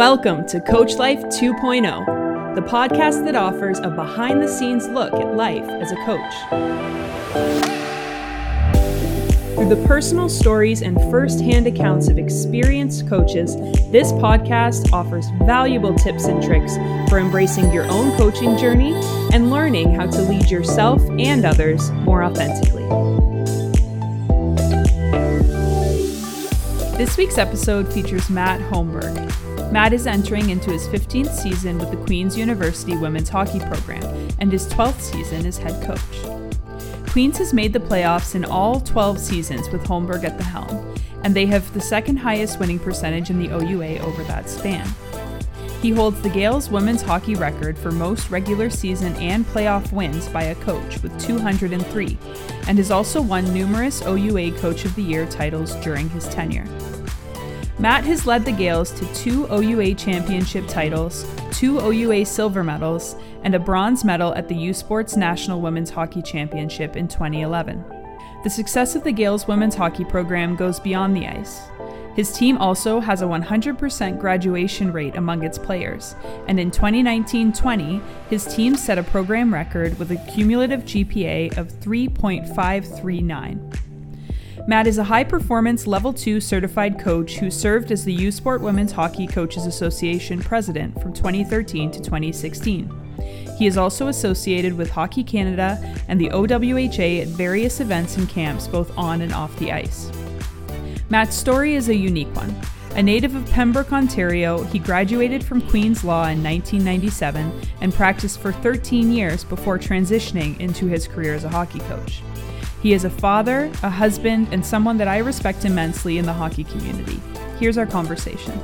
Welcome to Coach Life 2.0, the podcast that offers a behind the scenes look at life as a coach. Through the personal stories and first hand accounts of experienced coaches, this podcast offers valuable tips and tricks for embracing your own coaching journey and learning how to lead yourself and others more authentically. This week's episode features Matt Holmberg. Matt is entering into his 15th season with the Queen's University women's hockey program and his 12th season as head coach. Queen's has made the playoffs in all 12 seasons with Holmberg at the helm, and they have the second highest winning percentage in the OUA over that span. He holds the Gaels women's hockey record for most regular season and playoff wins by a coach with 203, and has also won numerous OUA Coach of the Year titles during his tenure. Matt has led the Gaels to two OUA championship titles, two OUA silver medals, and a bronze medal at the U Sports National Women's Hockey Championship in 2011. The success of the Gaels women's hockey program goes beyond the ice. His team also has a 100% graduation rate among its players, and in 2019 20, his team set a program record with a cumulative GPA of 3.539. Matt is a high performance level 2 certified coach who served as the U Sport Women's Hockey Coaches Association president from 2013 to 2016. He is also associated with Hockey Canada and the OWHA at various events and camps both on and off the ice. Matt's story is a unique one. A native of Pembroke, Ontario, he graduated from Queen's Law in 1997 and practiced for 13 years before transitioning into his career as a hockey coach. He is a father, a husband, and someone that I respect immensely in the hockey community. Here's our conversation.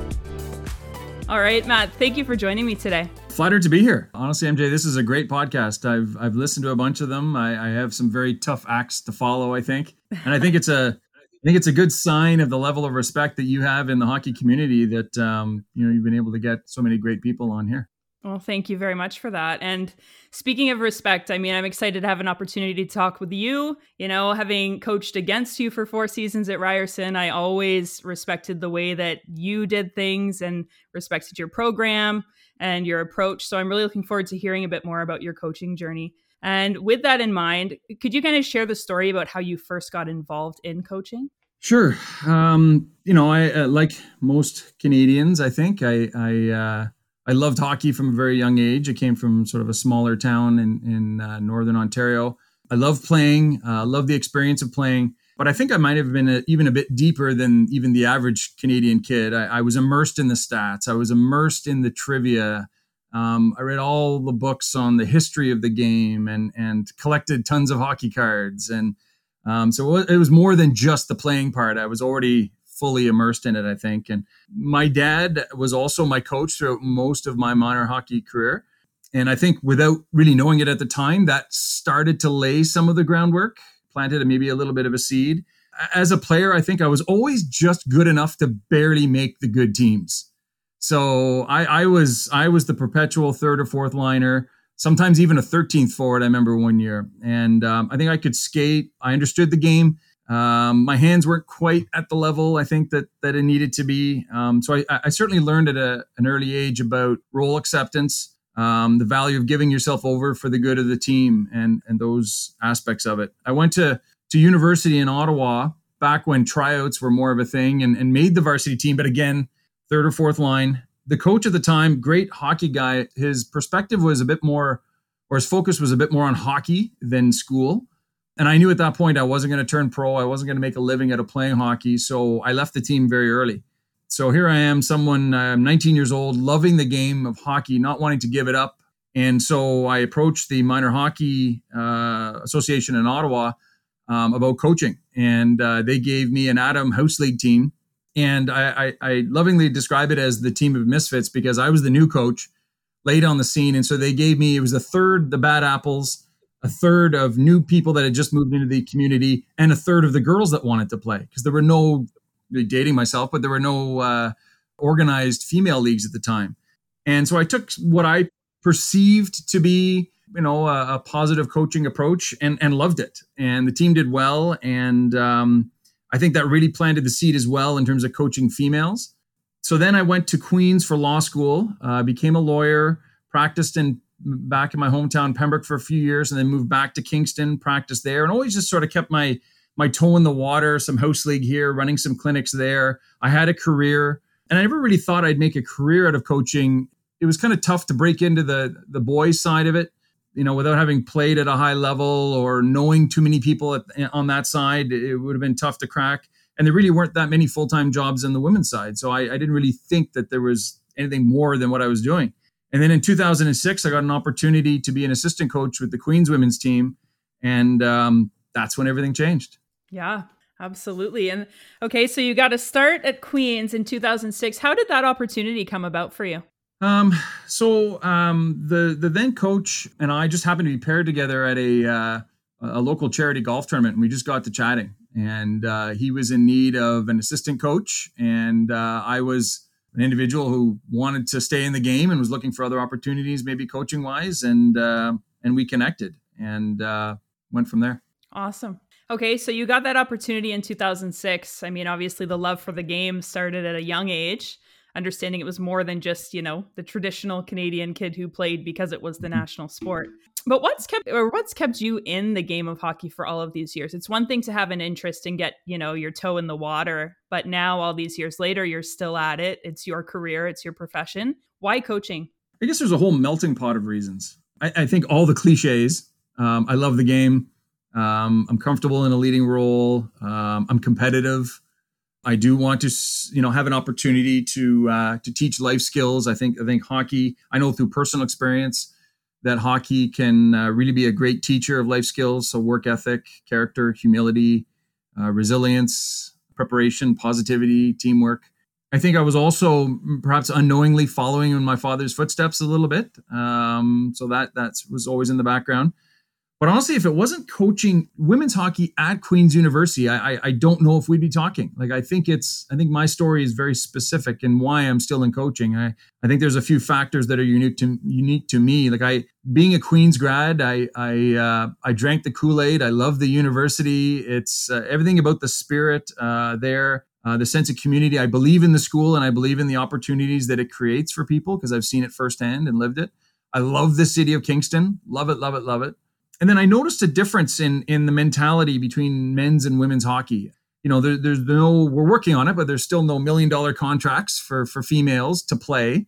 All right, Matt, thank you for joining me today. Flattered to be here. Honestly, MJ, this is a great podcast. I've I've listened to a bunch of them. I, I have some very tough acts to follow, I think. And I think it's a I think it's a good sign of the level of respect that you have in the hockey community that um, you know you've been able to get so many great people on here. Well, thank you very much for that. And speaking of respect, I mean, I'm excited to have an opportunity to talk with you. You know, having coached against you for four seasons at Ryerson, I always respected the way that you did things and respected your program and your approach. So I'm really looking forward to hearing a bit more about your coaching journey. And with that in mind, could you kind of share the story about how you first got involved in coaching? Sure. Um, you know, I uh, like most Canadians. I think I, I uh, I loved hockey from a very young age. I came from sort of a smaller town in in uh, northern Ontario. I love playing. I uh, love the experience of playing. But I think I might have been a, even a bit deeper than even the average Canadian kid. I, I was immersed in the stats. I was immersed in the trivia. Um, I read all the books on the history of the game and and collected tons of hockey cards. And um, so it was more than just the playing part. I was already fully immersed in it, I think. And my dad was also my coach throughout most of my minor hockey career. And I think without really knowing it at the time, that started to lay some of the groundwork, planted maybe a little bit of a seed. As a player, I think I was always just good enough to barely make the good teams. So I, I was I was the perpetual third or fourth liner, sometimes even a 13th forward. I remember one year, and um, I think I could skate. I understood the game. Um, my hands weren't quite at the level I think that that it needed to be. Um, so I, I, certainly learned at a, an early age about role acceptance, um, the value of giving yourself over for the good of the team, and and those aspects of it. I went to to university in Ottawa back when tryouts were more of a thing, and, and made the varsity team. But again, third or fourth line. The coach at the time, great hockey guy. His perspective was a bit more, or his focus was a bit more on hockey than school. And I knew at that point I wasn't going to turn pro. I wasn't going to make a living out of playing hockey. So I left the team very early. So here I am, someone, I'm 19 years old, loving the game of hockey, not wanting to give it up. And so I approached the Minor Hockey uh, Association in Ottawa um, about coaching. And uh, they gave me an Atom House League team. And I, I, I lovingly describe it as the team of misfits because I was the new coach late on the scene. And so they gave me, it was the third, the bad apples a third of new people that had just moved into the community, and a third of the girls that wanted to play because there were no dating myself, but there were no uh, organized female leagues at the time. And so I took what I perceived to be, you know, a, a positive coaching approach and, and loved it. And the team did well. And um, I think that really planted the seed as well in terms of coaching females. so then I went to Queens for law school, uh, became a lawyer, practiced in back in my hometown Pembroke for a few years, and then moved back to Kingston, practiced there, and always just sort of kept my my toe in the water. Some house league here, running some clinics there. I had a career, and I never really thought I'd make a career out of coaching. It was kind of tough to break into the the boys side of it, you know, without having played at a high level or knowing too many people at, eh, on that side. It would have been tough to crack and there really weren't that many full-time jobs on the women's side so I, I, didn't really think that there was anything more than what i was doing and then in 2006 i got an opportunity to be an assistant coach with the queens women's team. And um, that's when everything changed. Yeah absolutely. And okay so you got to start at queens in 2006 how did that opportunity come about for you? Um, so um, the the then coach and I just happened to be paired together at a uh, a local charity golf tournament, and we just got to chatting. And uh, he was in need of an assistant coach, and uh, I was an individual who wanted to stay in the game and was looking for other opportunities, maybe coaching wise, and uh, and we connected and uh, went from there. Awesome. Okay, so you got that opportunity in 2006. I mean, obviously, the love for the game started at a young age understanding it was more than just, you know, the traditional Canadian kid who played because it was the mm-hmm. national sport. But what's kept or what's kept you in the game of hockey for all of these years? It's one thing to have an interest and get, you know, your toe in the water, but now all these years later you're still at it. It's your career, it's your profession. Why coaching? I guess there's a whole melting pot of reasons. I, I think all the cliches. Um, I love the game. Um, I'm comfortable in a leading role. Um, I'm competitive. I do want to, you know, have an opportunity to uh, to teach life skills. I think I think hockey. I know through personal experience that hockey can uh, really be a great teacher of life skills. So work ethic, character, humility, uh, resilience, preparation, positivity, teamwork. I think I was also perhaps unknowingly following in my father's footsteps a little bit. Um, so that that was always in the background. But honestly, if it wasn't coaching women's hockey at Queen's University, I, I, I don't know if we'd be talking. Like I think it's I think my story is very specific and why I'm still in coaching. I, I think there's a few factors that are unique to unique to me. Like I being a Queen's grad, I I uh, I drank the Kool Aid. I love the university. It's uh, everything about the spirit uh, there. Uh, the sense of community. I believe in the school and I believe in the opportunities that it creates for people because I've seen it firsthand and lived it. I love the city of Kingston. Love it, love it, love it and then I noticed a difference in in the mentality between men's and women's hockey. You know, there, there's no we're working on it, but there's still no million dollar contracts for for females to play.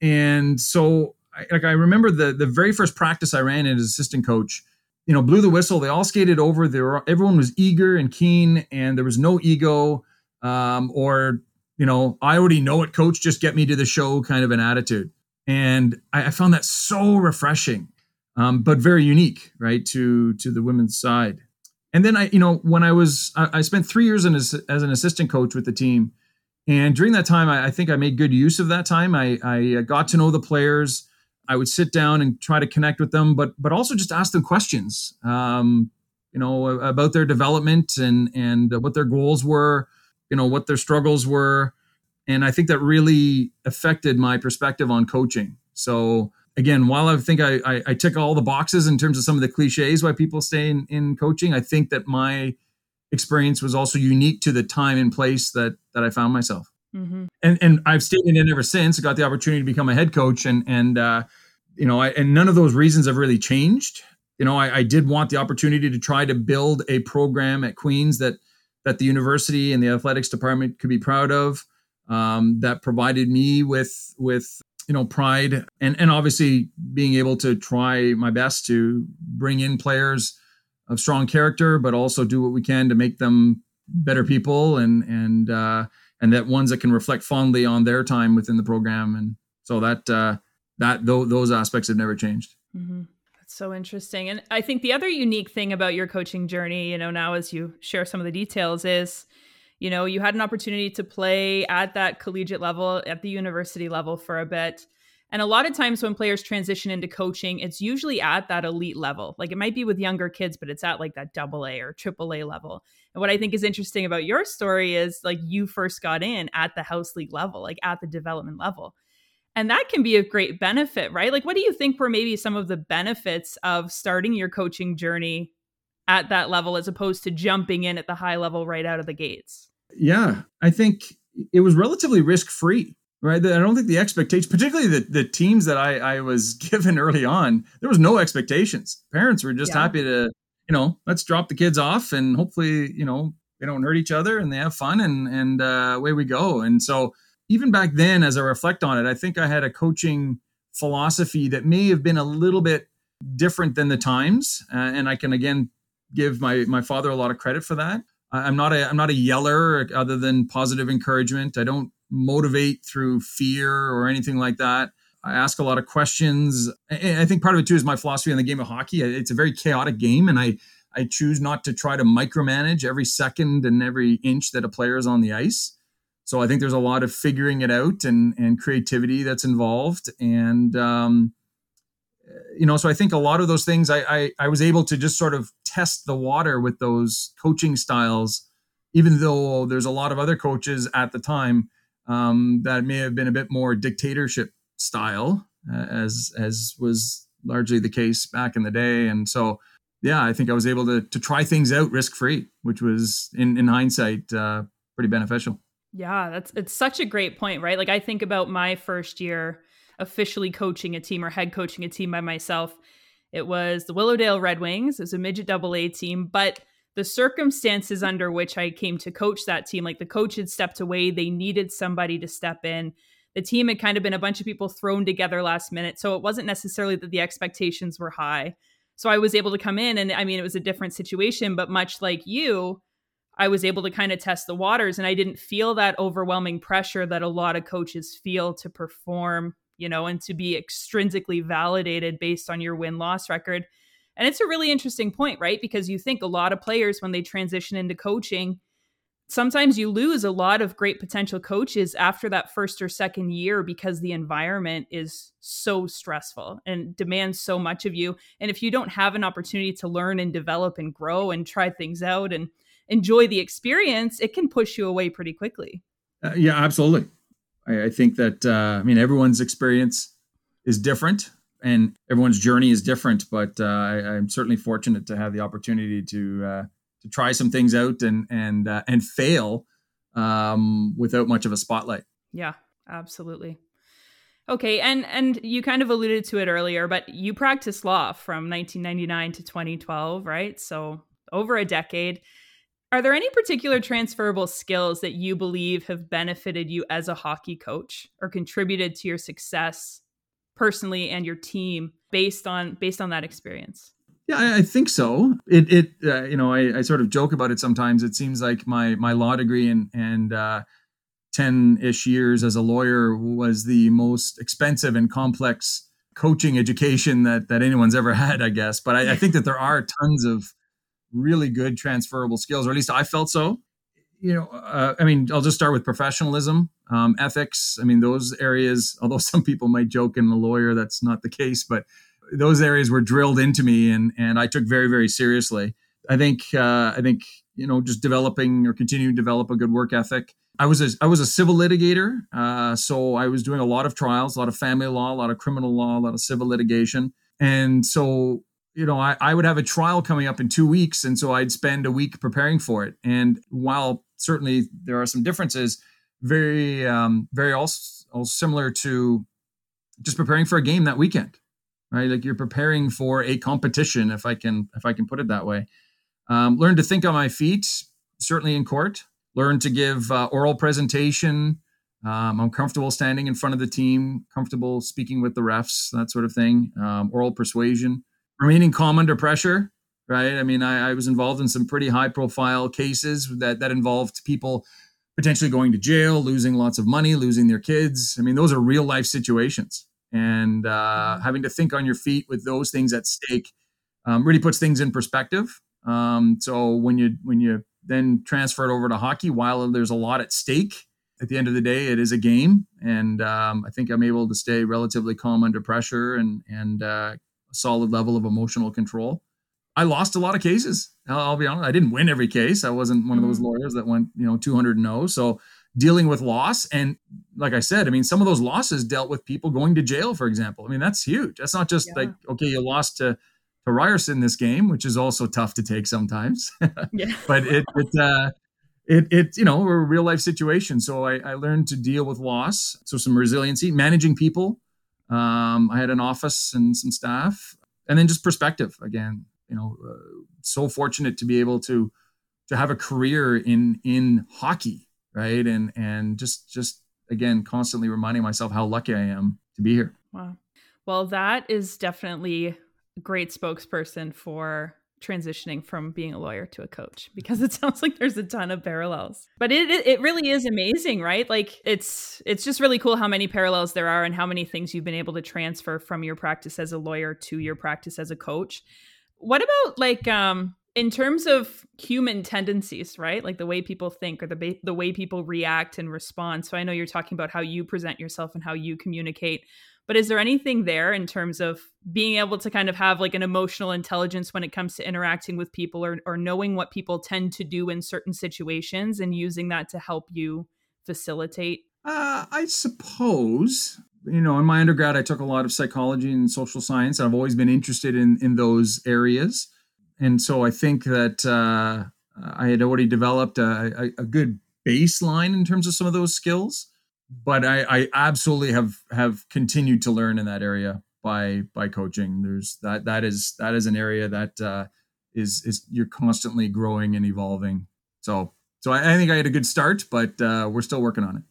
And so, I, like I remember the the very first practice I ran as assistant coach. You know, blew the whistle. They all skated over. There, everyone was eager and keen, and there was no ego um, or you know, I already know it, coach. Just get me to the show, kind of an attitude. And I, I found that so refreshing um, but very unique, right, to to the women's side. And then I, you know, when I was, I, I spent three years as, as an assistant coach with the team, and during that time, I, I think I made good use of that time. I, I uh, got to know the players. I would sit down and try to connect with them, but but also just ask them questions, um, you know, about their development and and what their goals were, you know, what their struggles were, and I think that really affected my perspective on coaching. So again, while I think I, I, I, tick all the boxes in terms of some of the cliches why people stay in, in coaching, I think that my experience was also unique to the time and place that that I found myself. Mm-hmm. And and I've stayed in it ever since. I got the opportunity to become a head coach, and and uh, you know, I, and none of those reasons have really changed. You know, I, I did want the opportunity to try to build a program at Queens that that the university and the athletics department could be proud of. Um, that provided me with with you know pride and and obviously being able to try my best to bring in players of strong character but also do what we can to make them better people and and uh and that ones that can reflect fondly on their time within the program. And so that uh that th- those aspects have never changed. Mm-hmm. that's so interesting. And i think the other unique thing about your coaching journey you know now as you share some of the details is you know, you had an opportunity to play at that collegiate level, at the university level for a bit. And a lot of times when players transition into coaching, it's usually at that elite level. Like it might be with younger kids, but it's at like that double A or triple A level. And what I think is interesting about your story is like you first got in at the house league level, like at the development level. And that can be a great benefit, right? Like, what do you think were maybe some of the benefits of starting your coaching journey at that level as opposed to jumping in at the high level right out of the gates? Yeah, I think it was relatively risk free right? I don't think the expectations, particularly the, the teams that I, I was given early on, there was no expectations. Parents were just yeah. happy to, you know, let's drop the kids off and hopefully, you know, they don't hurt each other and they have fun and and uh, away we go. And so even back then, as I reflect on it, I think I had a coaching philosophy that may have been a little bit different than the times, uh, and I can again give my my father a lot of credit for that. I'm not a I'm not a yeller other than positive encouragement. I don't motivate through fear or anything like that. I ask a lot of questions. And I think part of it too is my philosophy on the game of hockey. It's a very chaotic game, and I I choose not to try to micromanage every second and every inch that a player is on the ice. So I think there's a lot of figuring it out and and creativity that's involved. And um, you know, so I think a lot of those things I, I I was able to just sort of test the water with those coaching styles, even though there's a lot of other coaches at the time um, that may have been a bit more dictatorship style, uh, as as was largely the case back in the day. And so, yeah, I think I was able to to try things out risk free, which was in in hindsight uh, pretty beneficial. Yeah, that's it's such a great point, right? Like I think about my first year officially coaching a team or head coaching a team by myself. It was the Willowdale Red Wings. It was a midget double A team, but the circumstances under which I came to coach that team, like the coach had stepped away, they needed somebody to step in. The team had kind of been a bunch of people thrown together last minute. So it wasn't necessarily that the expectations were high. So I was able to come in and I mean, it was a different situation, but much like you, I was able to kind of test the waters and I didn't feel that overwhelming pressure that a lot of coaches feel to perform, you know, and to be extrinsically validated based on your win loss record. And it's a really interesting point, right? Because you think a lot of players, when they transition into coaching, sometimes you lose a lot of great potential coaches after that first or second year because the environment is so stressful and demands so much of you. And if you don't have an opportunity to learn and develop and grow and try things out and enjoy the experience, it can push you away pretty quickly. Uh, yeah, absolutely. I, I think that, uh, I mean, everyone's experience is different and everyone's journey is different. But uh, I, am certainly fortunate to have the opportunity to uh, to try some things out and and uh, and fail um, without much of a spotlight. Yeah, absolutely. Okay, and and you kind of alluded to it earlier, but you practiced law from 1999 to 2012, right? So over a decade. Are there any particular transferable skills that you believe have benefited you as a hockey coach or contributed to your success personally and your team based on based on that experience? Yeah i, I think so. It it uh, you know I, I, sort of joke about it sometimes. It seems like my my law degree and and uh, 10-ish years as a lawyer was the most expensive and complex coaching education that that anyone's ever had i guess. But I, I think that there are tons of really good transferable skills or at least i felt so you know, uh, I mean, I'll just start with professionalism, um, ethics. I mean, those areas, although some people might joke in the lawyer, that's not the case, but those areas were drilled into me and, and I took very, very seriously. I think, uh, I think, you know, just developing or continuing to develop a good work ethic. I was a, I was a civil litigator. Uh, so I was doing a lot of trials, a lot of family law, a lot of criminal law, a lot of civil litigation. And so you know, I, I would have a trial coming up in two weeks. And so I'd spend a week preparing for it. And while certainly there are some differences, very, um, very also, similar to just preparing for a game that weekend, right? Like you're preparing for a competition, if I can, if I can put it that way. Um, learn to think on my feet, certainly in court. Learn to give uh, oral presentation. Um, I'm comfortable standing in front of the team, comfortable speaking with the refs, that sort of thing. Um, oral persuasion remaining calm under pressure, right? I mean, I, I was involved in some pretty high profile cases that that involved people potentially going to jail, losing lots of money, losing their kids. I mean, those are real life situations, and uh, mm-hmm. having to think on your feet with those things at stake um, really puts things in perspective. Um, so when you when you then transfer it over to hockey, while there's a lot at stake, at the end of the day, it is a game, and um, I think I'm able to stay relatively calm under pressure and and uh, solid level of emotional control. I lost a lot of cases. I'll, I'll be honest. I didn't win every case. I wasn't one of those mm-hmm. lawyers that went, you know, 200 no. So dealing with loss and like I said, I mean, some of those losses dealt with people going to jail, for example. I mean, that's huge. That's not just yeah. like, okay, you lost to to Ryerson this game, which is also tough to take sometimes. yeah. But it it uh it, it you know, a real life situation. So I, I learned to deal with loss. So some resiliency, managing people. Um, I had an office and some staff, and then just perspective again. You know, uh, so fortunate to be able to to have a career in in hockey, right? And and just just again, constantly reminding myself how lucky I am to be here. Wow. Well, that is definitely great spokesperson for transitioning from being a lawyer to a coach because it sounds like there's a ton of parallels. But it it really is amazing right? Like it's it's just really cool how many parallels there are and how many things you've been able to transfer from your practice as a lawyer to your practice as a coach. What about like um in terms of human tendencies right? Like the way people think or the ba- the way people react and respond. So i know you're talking about how you present yourself and how you communicate but is there anything there in terms of being able to kind of have like an emotional intelligence when it comes to interacting with people or, or knowing what people tend to do in certain situations and using that to help you facilitate? Uh, I suppose. You know, in my undergrad, I took a lot of psychology and social science. I've always been interested in in those areas, and so I think that uh, I had already developed a, a, a good baseline in terms of some of those skills but I, I absolutely have have continued to learn in that area by by coaching. There's that that is that is an area that uh, is is you're constantly growing and evolving. So so I, I think I had a good start, but uh, we're still working on it.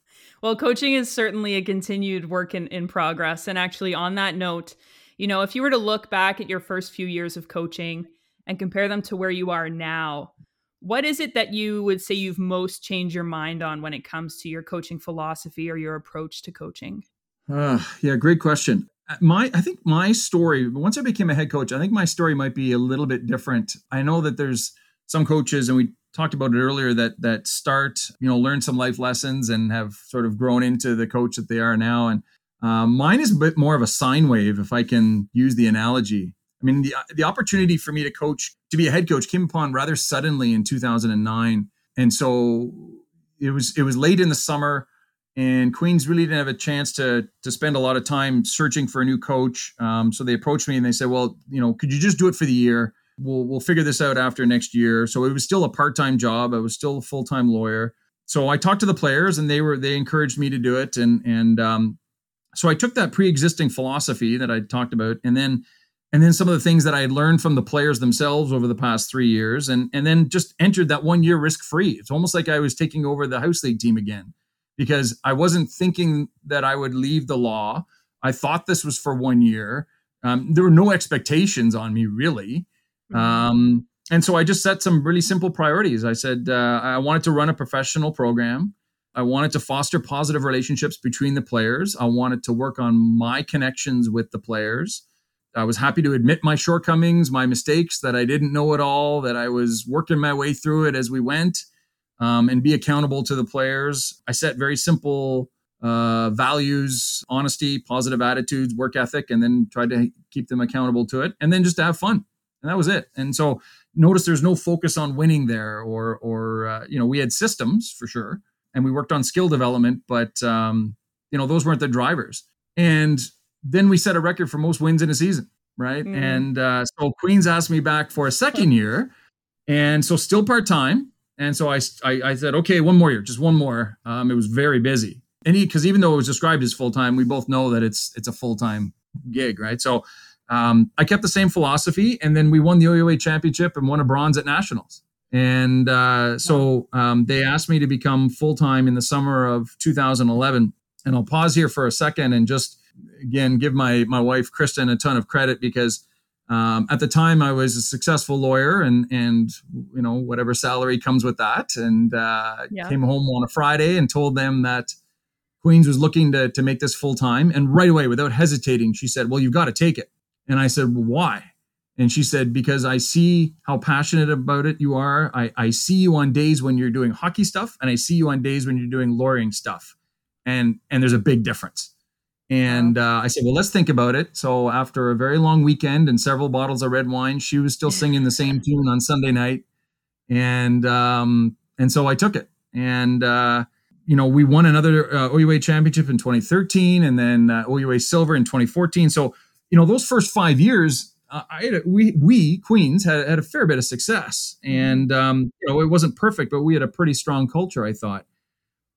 Well, coaching is certainly a continued work in, in progress. And actually, on that note, you know, if you were to look back at your first few years of coaching and compare them to where you are now, what is it that you would say you've most changed your mind on when it comes to your coaching philosophy or your approach to coaching? Uh, yeah, great question. Uh, my, I think my story. Once I became a head coach, I think my story might be a little bit different. I know that there's some coaches, and we talked about it earlier, that that start, you know, learn some life lessons and have sort of grown into the coach that they are now. And uh, mine is a bit more of a sine wave, if I can use the analogy. I mean, the the opportunity for me to coach, to be a head coach, came upon rather suddenly in 2009, and so it was it was late in the summer, and Queens really didn't have a chance to to spend a lot of time searching for a new coach. Um, so they approached me and they said, "Well, you know, could you just do it for the year? We'll we'll figure this out after next year." So it was still a part time job. I was still a full time lawyer. So I talked to the players, and they were they encouraged me to do it, and and um, so I took that pre existing philosophy that I talked about, and then and then some of the things that I had learned from the players themselves over the past three years, and and then just entered that one year risk free. It's almost like I was taking over the house league team again, because I wasn't thinking that I would leave the law. I thought this was for one year. Um, there were no expectations on me really, mm-hmm. um, and so I just set some really simple priorities. I said uh, I wanted to run a professional program. I wanted to foster positive relationships between the players. I wanted to work on my connections with the players. I was happy to admit my shortcomings, my mistakes, that I didn't know it all, that I was working my way through it as we went, um, and be accountable to the players. I set very simple uh, values, honesty, positive attitudes, work ethic, and then tried to keep them accountable to it, and then just to have fun. And that was it. And so notice there's no focus on winning there, or or uh, you know we had systems for sure, and we worked on skill development, but um, you know those weren't the drivers. And then we set a record for most wins in a season, right? Mm. And uh, so Queens asked me back for a second year, and so still part time. And so I, I, I said, okay, one more year, just one more. Um, it was very busy, and because even though it was described as full time, we both know that it's it's a full time gig, right? So um, I kept the same philosophy, and then we won the OUA championship and won a bronze at nationals. And uh, so um, they asked me to become full time in the summer of 2011. And I'll pause here for a second and just again give my my wife Kristen a ton of credit because um, at the time I was a successful lawyer and and you know whatever salary comes with that. And uh, yeah. came home on a Friday and told them that Queens was looking to to make this full time and right away without hesitating she said well you've got to take it. And I said well, why? And she said because I see how passionate about it you are. I, I see you on days when you're doing hockey stuff and I see you on days when you're doing lawyering stuff. And and there's a big difference and uh, I said, well, let's think about it. So after a very long weekend and several bottles of red wine, she was still singing the same tune on Sunday night, and um, and so I took it. And uh, you know, we won another uh, OUA championship in 2013, and then uh, OUA silver in 2014. So you know, those first five years I a, we we Queens had, had a fair bit of success, mm-hmm. and um, you know it wasn't perfect, but we had a pretty strong culture, I thought.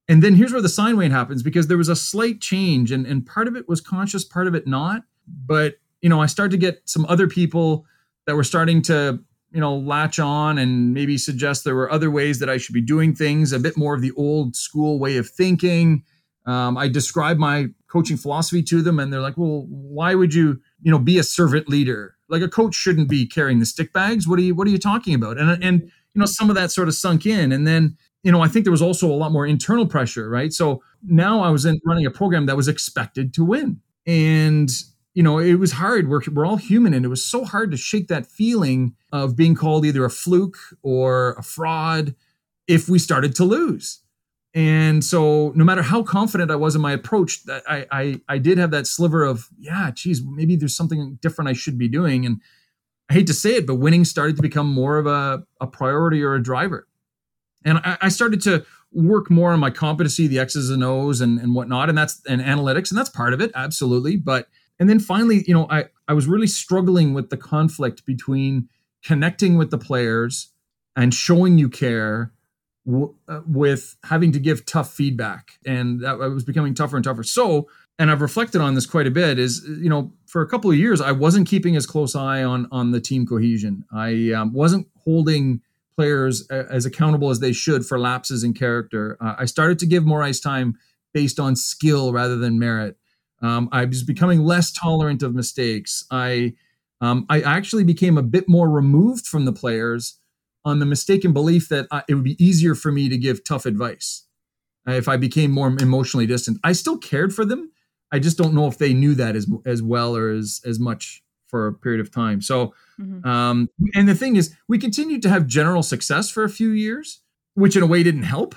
And then here's where the sine wave happens because there was a slight change, and and part of it was conscious, part of it not. But you know, I started to get some other people that were starting to you know latch on and maybe suggest there were other ways that I should be doing things, a bit more of the old school way of thinking. Um, I described my coaching philosophy to them, and they're like, "Well, why would you, you know, be a servant leader? Like a coach shouldn't be carrying the stick bags. What are you, what are you talking about?" And and you know, some of that sort of sunk in, and then you know, I think there was also a lot more internal pressure, right? So now I was in running a program that was expected to win, and you know, it was hard. We're, we're all human, and it was so hard to shake that feeling of being called either a fluke or a fraud if we started to lose. And so, no matter how confident I was in my approach, that I, I I did have that sliver of, yeah, geez, maybe there's something different I should be doing. And I hate to say it, but winning started to become more of a, a priority or a driver. And I, I started to work more on my competency, the X's and O's and, and whatnot. And that's and analytics, and that's part of it, absolutely. But and then finally, you know, I, I was really struggling with the conflict between connecting with the players and showing you care uh, with having to give tough feedback. And that was becoming tougher and tougher. So, and I've reflected on this quite a bit is, you know, for a couple of years, I wasn't keeping as close eye on, on the team cohesion. I um, wasn't holding players uh, as accountable as they should for lapses in character. Uh, I started to give more ice time based on skill rather than merit. Um, I was becoming less tolerant of mistakes. I um, I actually became a bit more removed from the players on the mistaken belief that I, it would be easier for me to give tough advice uh, if I became more emotionally distant. I still cared for them. I just don't know if they knew that as as well or as as much for a period of time. So, mm-hmm. um, and the thing is, we continued to have general success for a few years, which in a way didn't help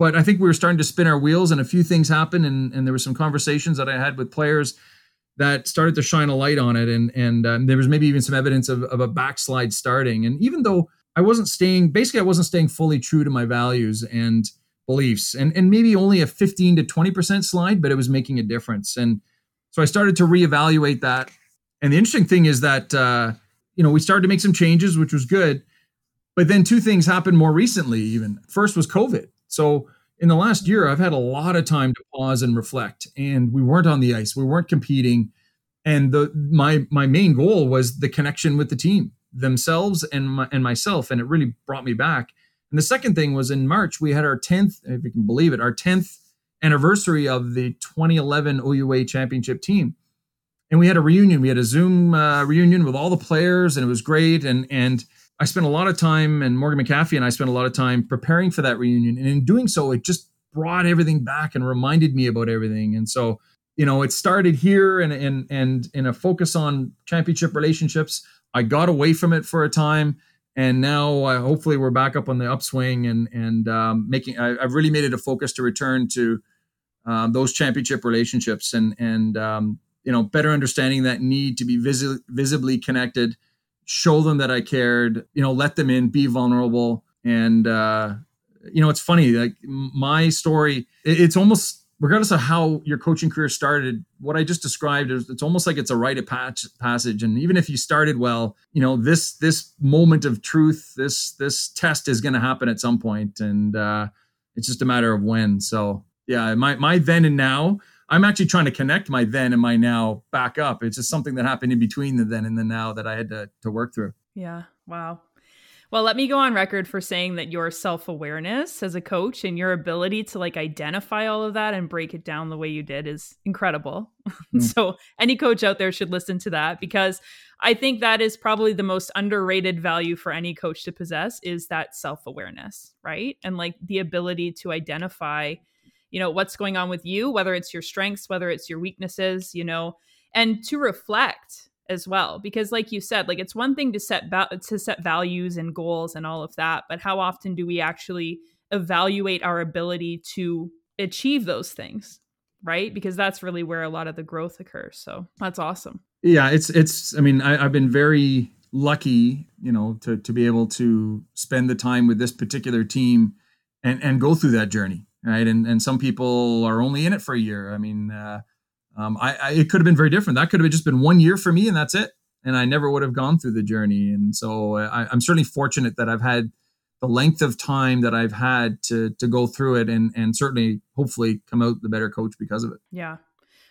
but I think we were starting to spin our wheels, and a few things happened, and, and there were some conversations that I had with players that started to shine a light on it, and and um, there was maybe even some evidence of, of a backslide starting. And even though I wasn't staying, basically, I wasn't staying fully true to my values and beliefs, and and maybe only a fifteen to twenty percent slide, but it was making a difference. And so I started to reevaluate that. And the interesting thing is that uh, you know we started to make some changes, which was good. But then two things happened more recently. Even first was COVID so in the last year, I've had a lot of time to pause and reflect. And we weren't on the ice, we weren't competing. And the my my main goal was the connection with the team themselves and my, and myself, and it really brought me back. And the second thing was in March we had our 10th, if you can believe it, our 10th anniversary of the 2011 OUA championship team. And we had a reunion. We had a Zoom uh, reunion with all the players, and it was great. And and I spent a lot of time, and Morgan McAfee and I spent a lot of time preparing for that reunion. And in doing so, it just brought everything back and reminded me about everything. And so, you know, it started here and and and in a focus on championship relationships. I got away from it for a time, and now uh, hopefully we're back up on the upswing and and um, making. I, have really made it a focus to return to um, those championship relationships and and um, you know better understanding that need to be visi- visibly connected show them that I cared, you know, let them in, be vulnerable. And, uh, you know, it's funny, like my story, it's almost, regardless of how your coaching career started, what I just described is it's almost like it's a rite of passage. And even if you started well, you know, this, this moment of truth, this, this test is going to happen at some point, And, uh, it's just a matter of when. So yeah, my, my then and now, I'm actually trying to connect my then and my now back up. It's just something that happened in between the then and the now that I had to to work through. Yeah. Wow. Well, let me go on record for saying that your self awareness as a coach and your ability to like identify all of that and break it down the way you did is incredible. Mm. so, any coach out there should listen to that because I think that is probably the most underrated value for any coach to possess is that self awareness, right? And like the ability to identify you know what's going on with you whether it's your strengths whether it's your weaknesses you know and to reflect as well because like you said like it's one thing to set ba- to set values and goals and all of that but how often do we actually evaluate our ability to achieve those things right? Because that's really where a lot of the growth occurs so that's awesome. Yeah it's it's i mean I, i've been very lucky you know to to be able to spend the time with this particular team and and go through that journey right? And and some people are only in it for a year. I mean, uh, um, I, I, it could have been very different. That could have just been one year for me, and that's it. and I never would have gone through the journey. And so I, I'm certainly fortunate that I've had the length of time that I've had to to go through it and and certainly hopefully come out the better coach because of it. Yeah.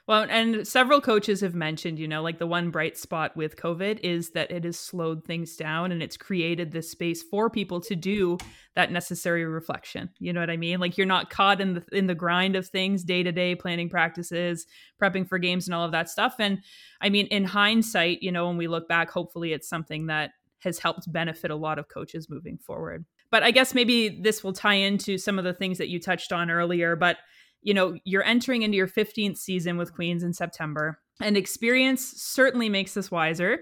Well, and several coaches have mentioned, you know, like the one bright spot with COVID is that it has slowed things down and it's created this space for people to do that necessary reflection. You know what I mean? Like you're not caught in the in the grind of things day to day, planning practices, prepping for games, and all of that stuff. And I mean, in hindsight, you know, when we look back, hopefully it's something that has helped benefit a lot of coaches moving forward. But I guess maybe this will tie into some of the things that you touched on earlier. But you know, you're entering into your 15th season with Queens in September, and experience certainly makes us wiser.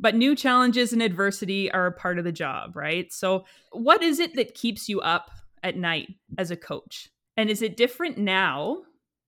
But new challenges and adversity are a part of the job, right? So, what is it that keeps you up at night as a coach? And is it different now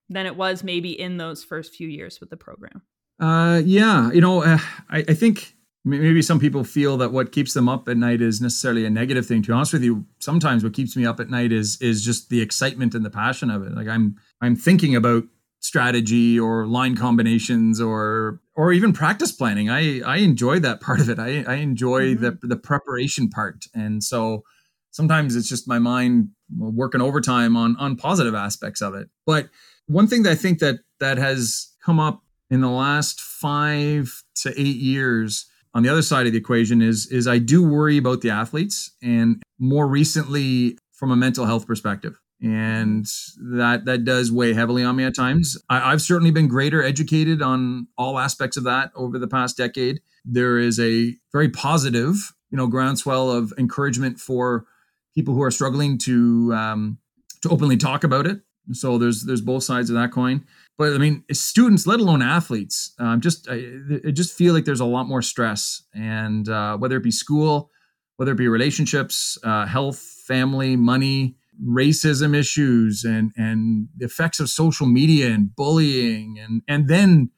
than it was maybe in those first few years with the program? Uh, yeah, you know, uh, I, I think maybe some people feel that what keeps them up at night is necessarily a negative thing. To be honest with you sometimes what keeps me up at night is is just the excitement and the passion of it. Like i'm i'm thinking about strategy or line combinations or or even practice planning. I i enjoy that part of it. I i enjoy mm-hmm. the the preparation part. And so sometimes it's just my mind working overtime on on positive aspects of it. But one thing that i think that that has come up in the last 5 to 8 years on the other side of the equation is is I do worry about the athletes and more recently from a mental health perspective. And that that does weigh heavily on me at times. I, I've certainly been greater educated on all aspects of that over the past decade. There is a very positive, you know, groundswell of encouragement for people who are struggling to um, to openly talk about it. So there's there's both sides of that coin but I mean, students, let alone athletes, um, just I, I, just feel like there's a lot more stress, and uh, whether it be school, whether it be relationships, uh, health, family, money, racism issues, and and the effects of social media and bullying, and and then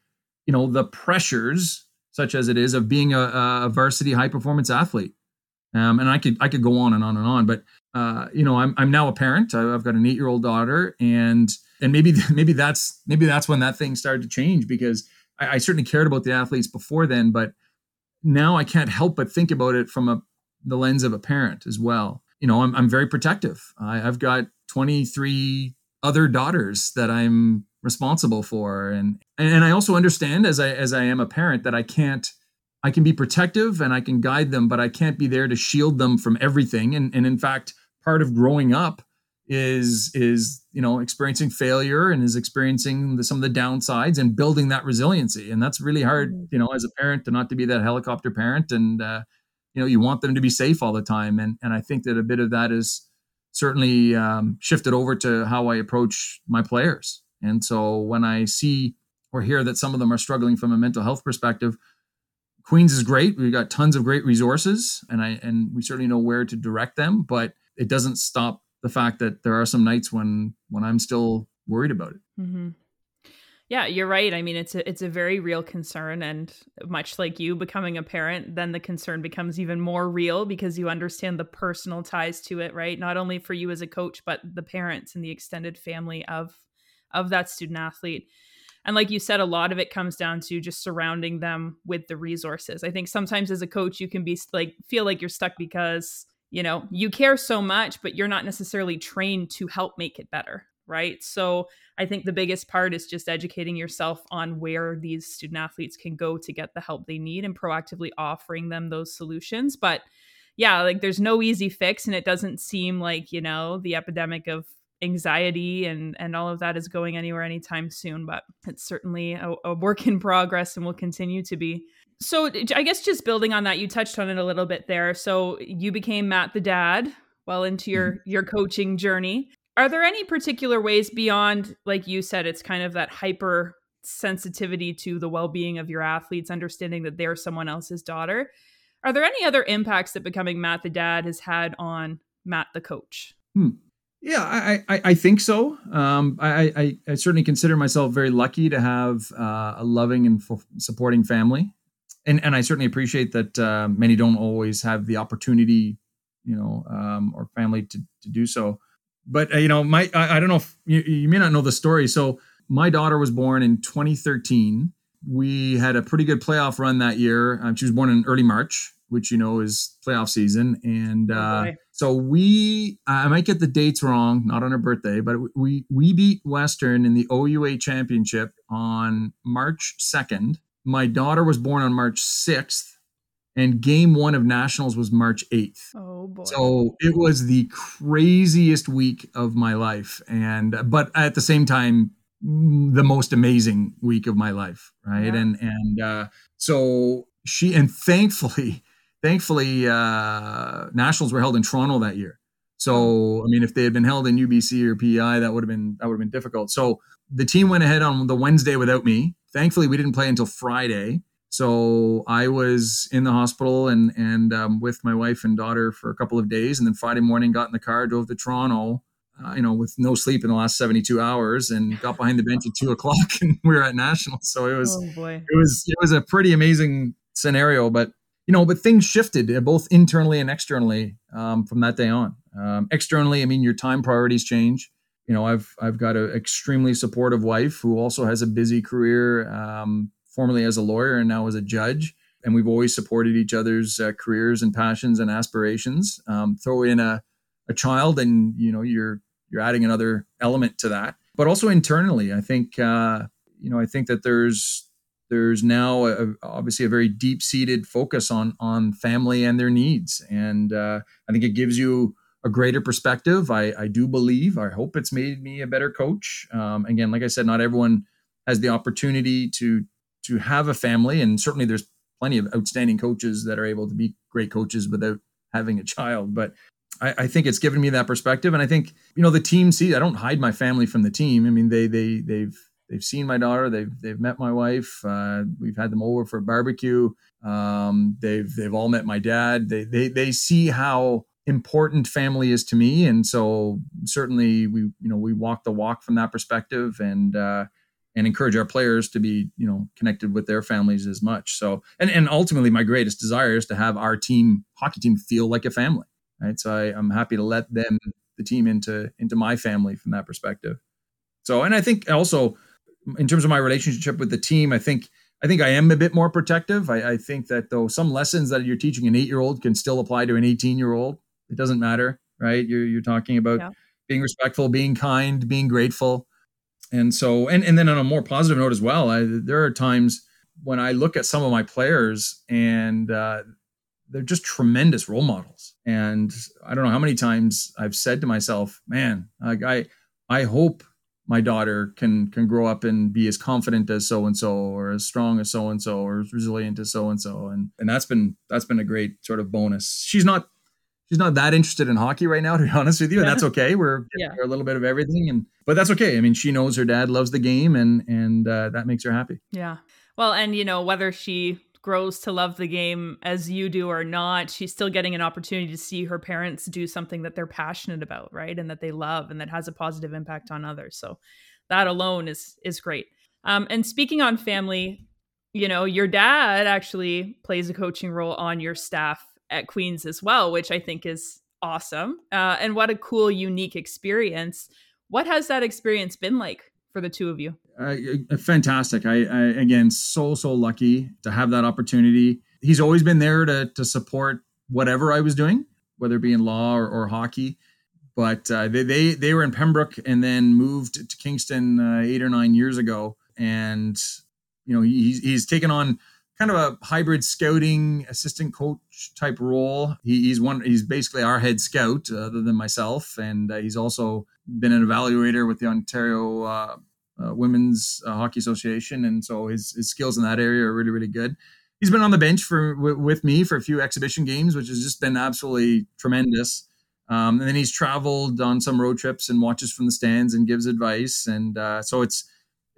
you know the pressures such as it is of being a, a varsity high performance athlete. Um, and I could I could go on and on and on, but uh, you know I'm I'm now a parent. I've got an eight year old daughter, and and maybe maybe that's maybe that's when that thing started to change because I, I, certainly cared about the athletes before then, but now I can't help but think about it from a the lens of a parent as well. You know, I'm I'm very protective. I, I've got 23 other daughters that I'm responsible for, and and I also understand as I as I am a parent that I can't I can be protective and I can guide them, but I can't be there to shield them from everything. And and in fact, part of growing up is is you know experiencing failure and is experiencing the, some of the downsides and building that resiliency. And that's really hard mm-hmm. you know as a parent to not to be that helicopter parent and uh, you know you want them to be safe all the time. And and i think that a bit of that is certainly um, shifted over to how i approach my players. And so when i see or hear that some of them are struggling from a mental health perspective queens is great. We've got tons of great resources and i and we certainly know where to direct them but it doesn't stop the fact that there are some nights when when I'm still worried about it. Mm-hmm. Yeah, you're right. I mean, it's a it's a very real concern, and much like you becoming a parent, then the concern becomes even more real because you understand the personal ties to it, right? Not only for you as a coach, but the parents and the extended family of of that student athlete. And like you said, a lot of it comes down to just surrounding them with the resources. I think sometimes as a coach, you can be like feel like you're stuck because you know you care so much but you're not necessarily trained to help make it better right? So i think the biggest part is just educating yourself on where these student athletes can go to get the help they need and proactively offering them those solutions but yeah like there's no easy fix and it doesn't seem like you know the epidemic of anxiety and and all of that is going anywhere anytime soon but it's certainly a, a work in progress and will continue to be so I guess just building on that, you touched on it a little bit there. So you became Matt the dad well into your mm-hmm. your coaching journey. Are there any particular ways beyond, like you said, it's kind of that hyper sensitivity to the well-being of your athletes, understanding that they're someone else's daughter? Are there any other impacts that becoming Matt the dad has had on Matt the coach? Hmm. Yeah, I, I, I, think so. Um, I, I, I, certainly consider myself very lucky to have uh, a loving and f- supporting family and and I certainly appreciate that uh, many don't always have the opportunity, you know, um, or family to to do so. But uh, you know, my I, I don't know if you, you, may not know the story. So my daughter was born in 2013, we had a pretty good playoff run that year. Um, she was born in early March, which you know is playoff season, and oh, uh, so we I might get the dates wrong, not on her birthday, but we we beat Western in the OUA championship on March second. My daughter was born on March sixth, and game one of nationals was March eighth. Oh boy! So it was the craziest week of my life, and but at the same time the most amazing week of my life right yeah. and and uh, so she and thankfully thankfully uh, nationals were held in toronto that year. So i mean if they had been held in ubc or pi that would have been that would have been difficult. So the team went ahead on the wednesday without me. Thankfully we didn't play until friday. So i was in the hospital and and um, with my wife and daughter for a couple of days. And then friday morning got in the car drove to toronto uh, you know, with no sleep in the last 72 hours and got behind the bench at two o'clock and we were at national. So it was, oh it was, it was a pretty amazing scenario, but you know, but things shifted uh, both internally and externally um, from that day on. Um, externally, I mean, your time priorities change. You know, I've I've got an extremely supportive wife who also has a busy career, um, formerly as a lawyer and now as a judge. And we've always supported each other's uh, careers and passions and aspirations. Um, throw in a a child, and you know, you're you're adding another element to that. But also internally, I think uh, you know I think that there's there's now a, obviously a very deep seated focus on on family and their needs, and uh, I think it gives you a greater perspective. I, I do believe. I hope it's made me a better coach. Um, again, like I said, not everyone has the opportunity to to have a family, and certainly there's plenty of outstanding coaches that are able to be great coaches without having a child. But I, I, think it's given me that perspective, and I think you know the team see. I don't hide my family from the team. I mean, they they they've they've seen my daughter. They've they've met my wife. Uh, we've had them over for a barbecue. Um, they've they've all met my dad. They they they see how important family is to me, and so certainly we you know we walk the walk from that perspective, and uh, and encourage our players to be you know connected with their families as much. So and and ultimately, my greatest desire is to have our team hockey team feel like a family right? So I, I'm happy to let them, the team, into into my family from that perspective. So, and I think also in terms of my relationship with the team, I think I think I am a bit more protective. I, I think that though some lessons that you're teaching an eight year old can still apply to an 18 year old. It doesn't matter, right? You're you're talking about yeah. being respectful, being kind, being grateful, and so and and then on a more positive note as well. I, there are times when I look at some of my players and uh, they're just tremendous role models. And I don't know how many times I've said to myself, man, like I I hope my daughter can can grow up and be as confident as so and so or as strong as so and so or as resilient as so and so and and that's been that's been a great sort of bonus. She's not she's not that interested in hockey right now to be honest with you and that's okay. We're yeah. a little bit of everything and but that's okay. I mean, she knows her dad loves the game and and uh, that makes her happy. Yeah. Well, and you know, whether she grows to love the game as you do or not, she's still getting an opportunity to see her parents do something that they're passionate about, right? And that they love and that has a positive impact on others. So that alone is is great. Um, and speaking on family, you know, your dad actually plays a coaching role on your staff at Queens as well, which I think is awesome. Uh, and what a cool, unique experience. What has that experience been like for the two of you? Uh, fantastic. I, I, again so so lucky to have that opportunity. He's always been there to to support whatever I was doing, whether it be in law or, or hockey. But uh, they, they they were in Pembroke and then moved to Kingston uh, eight or nine years ago, and you know he's he's taken on kind of a hybrid scouting assistant coach type role. He, he's one. He's basically our head scout, uh, other than myself, and uh, he's also been an evaluator with the Ontario uh, uh, Women's uh, Hockey Association, and so his his skills in that area are really really good. He's been on the bench for w- with me for a few exhibition games, which has just been absolutely tremendous. Um, and then he's traveled on some road trips and watches from the stands and gives advice, and uh, so it's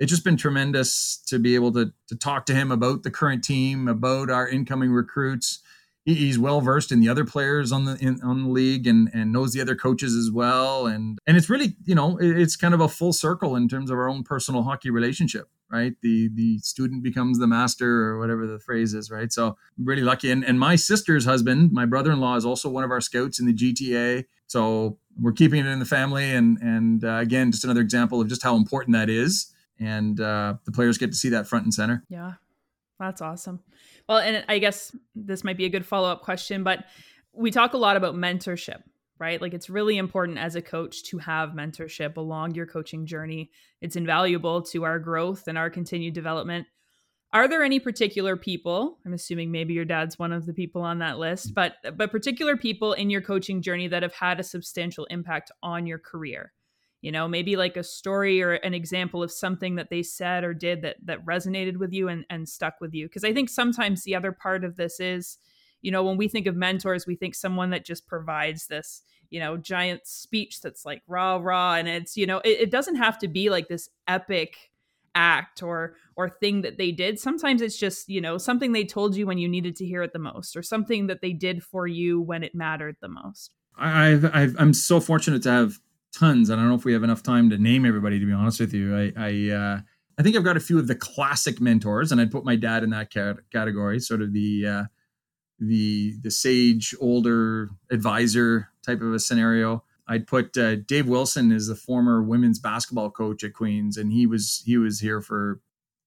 it's just been tremendous to be able to to talk to him about the current team, about our incoming recruits, he's well versed in the other players on the in, on the league and and knows the other coaches as well. And and it's really you know it's kind of a full circle in terms of our own personal hockey relationship right? The the student becomes the master or whatever the phrase is right? So really lucky. And and my sister's husband my brother-in-law is also one of our scouts in the GTA so we're keeping it in the family. And and uh, again just another example of just how important that is and uh, the players get to see that front and center. Yeah, that's awesome. Well, and I guess this might be a good follow up question, but we talk a lot about mentorship, right? Like it's really important as a coach to have mentorship along your coaching journey. It's invaluable to our growth and our continued development. Are there any particular people? I'm assuming maybe your dad's one of the people on that list, but but particular people in your coaching journey that have had a substantial impact on your career. You know, maybe like a story or an example of something that they said or did that that resonated with you and, and stuck with you. Because I think sometimes the other part of this is, you know, when we think of mentors, we think someone that just provides this, you know, giant speech that's like rah rah, and it's you know, it, it doesn't have to be like this epic act or or thing that they did sometimes it's just you know something they told you when you needed to hear it the most or something that they did for you when it mattered the most i've, I've i'm so fortunate to have tons i don't know if we have enough time to name everybody to be honest with you. I i uh i think i've got a few of the classic mentors and i'd put my dad in that category sort of the uh the the sage older advisor type of a scenario. I'd put uh, Dave Wilson is the former women's basketball coach at Queens, and he was he was here for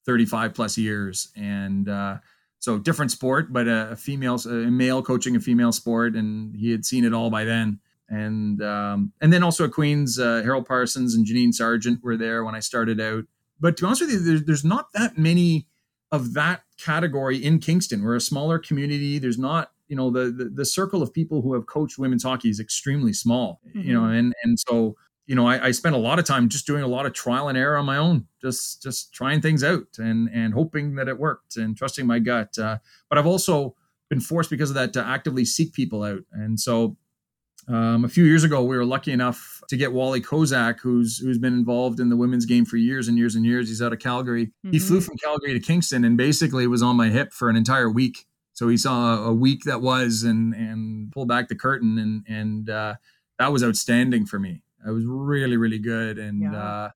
35 plus years, and uh, so different sport, but a, a female, a male coaching a female sport, and he had seen it all by then. And um, and then also at Queens, uh, Harold Parsons and Janine Sargent were there when I started out. But to be honest with you, there's, there's not that many of that category in Kingston. We're a smaller community. There's not you know the, the, the circle of people who have coached women's hockey is extremely small mm-hmm. you know mm-hmm. and and so you know I, I spent a lot of time just doing a lot of trial and error on my own just just trying things out and and hoping that it worked and trusting my gut uh, but i've also been forced because of that to actively seek people out and so um, a few years ago we were lucky enough to get wally kozak who's who's been involved in the women's game for years and years and years he's out of calgary mm-hmm. he flew from calgary to kingston and basically was on my hip for an entire week so he saw a week that was and and pulled back the curtain and and uh, that was outstanding for me. It was really really good and yeah. uh,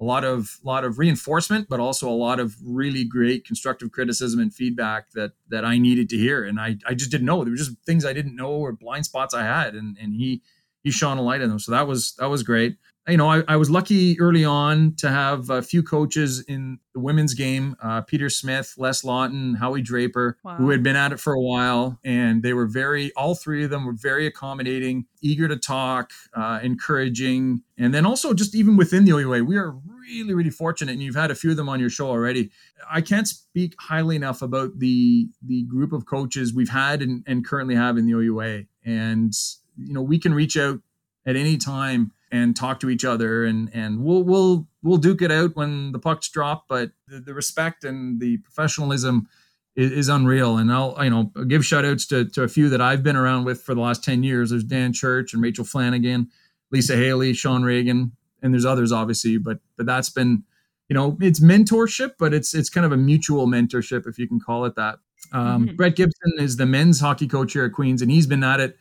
a lot of lot of reinforcement, but also a lot of really great constructive criticism and feedback that that I needed to hear. And I I just didn't know. There were just things I didn't know or blind spots I had, and and he he shone a light in them. So that was that was great you know, I, I, was lucky early on to have a few coaches in the women's game uh, Peter Smith, Les Lawton, Howie Draper, wow. who had been at it for a while. And they were very, all three of them were very accommodating, eager to talk, uh, encouraging. And then also, just even within the OUA, we are really, really fortunate. And you've had a few of them on your show already. I can't speak highly enough about the, the group of coaches we've had and, and currently have in the OUA. And, you know, we can reach out at any time and talk to each other and and we'll we'll we'll duke it out when the pucks drop but the, the respect and the professionalism is, is, unreal. And i'll you know give shout outs to, to a few that i've been around with for the last 10 years. There's dan church and rachel flanagan lisa haley sean reagan and there's others obviously but but that's been you know it's mentorship but it's it's kind of a mutual mentorship if you can call it that. Um, mm-hmm. brett gibson is the men's hockey coach here at queens and he's been at it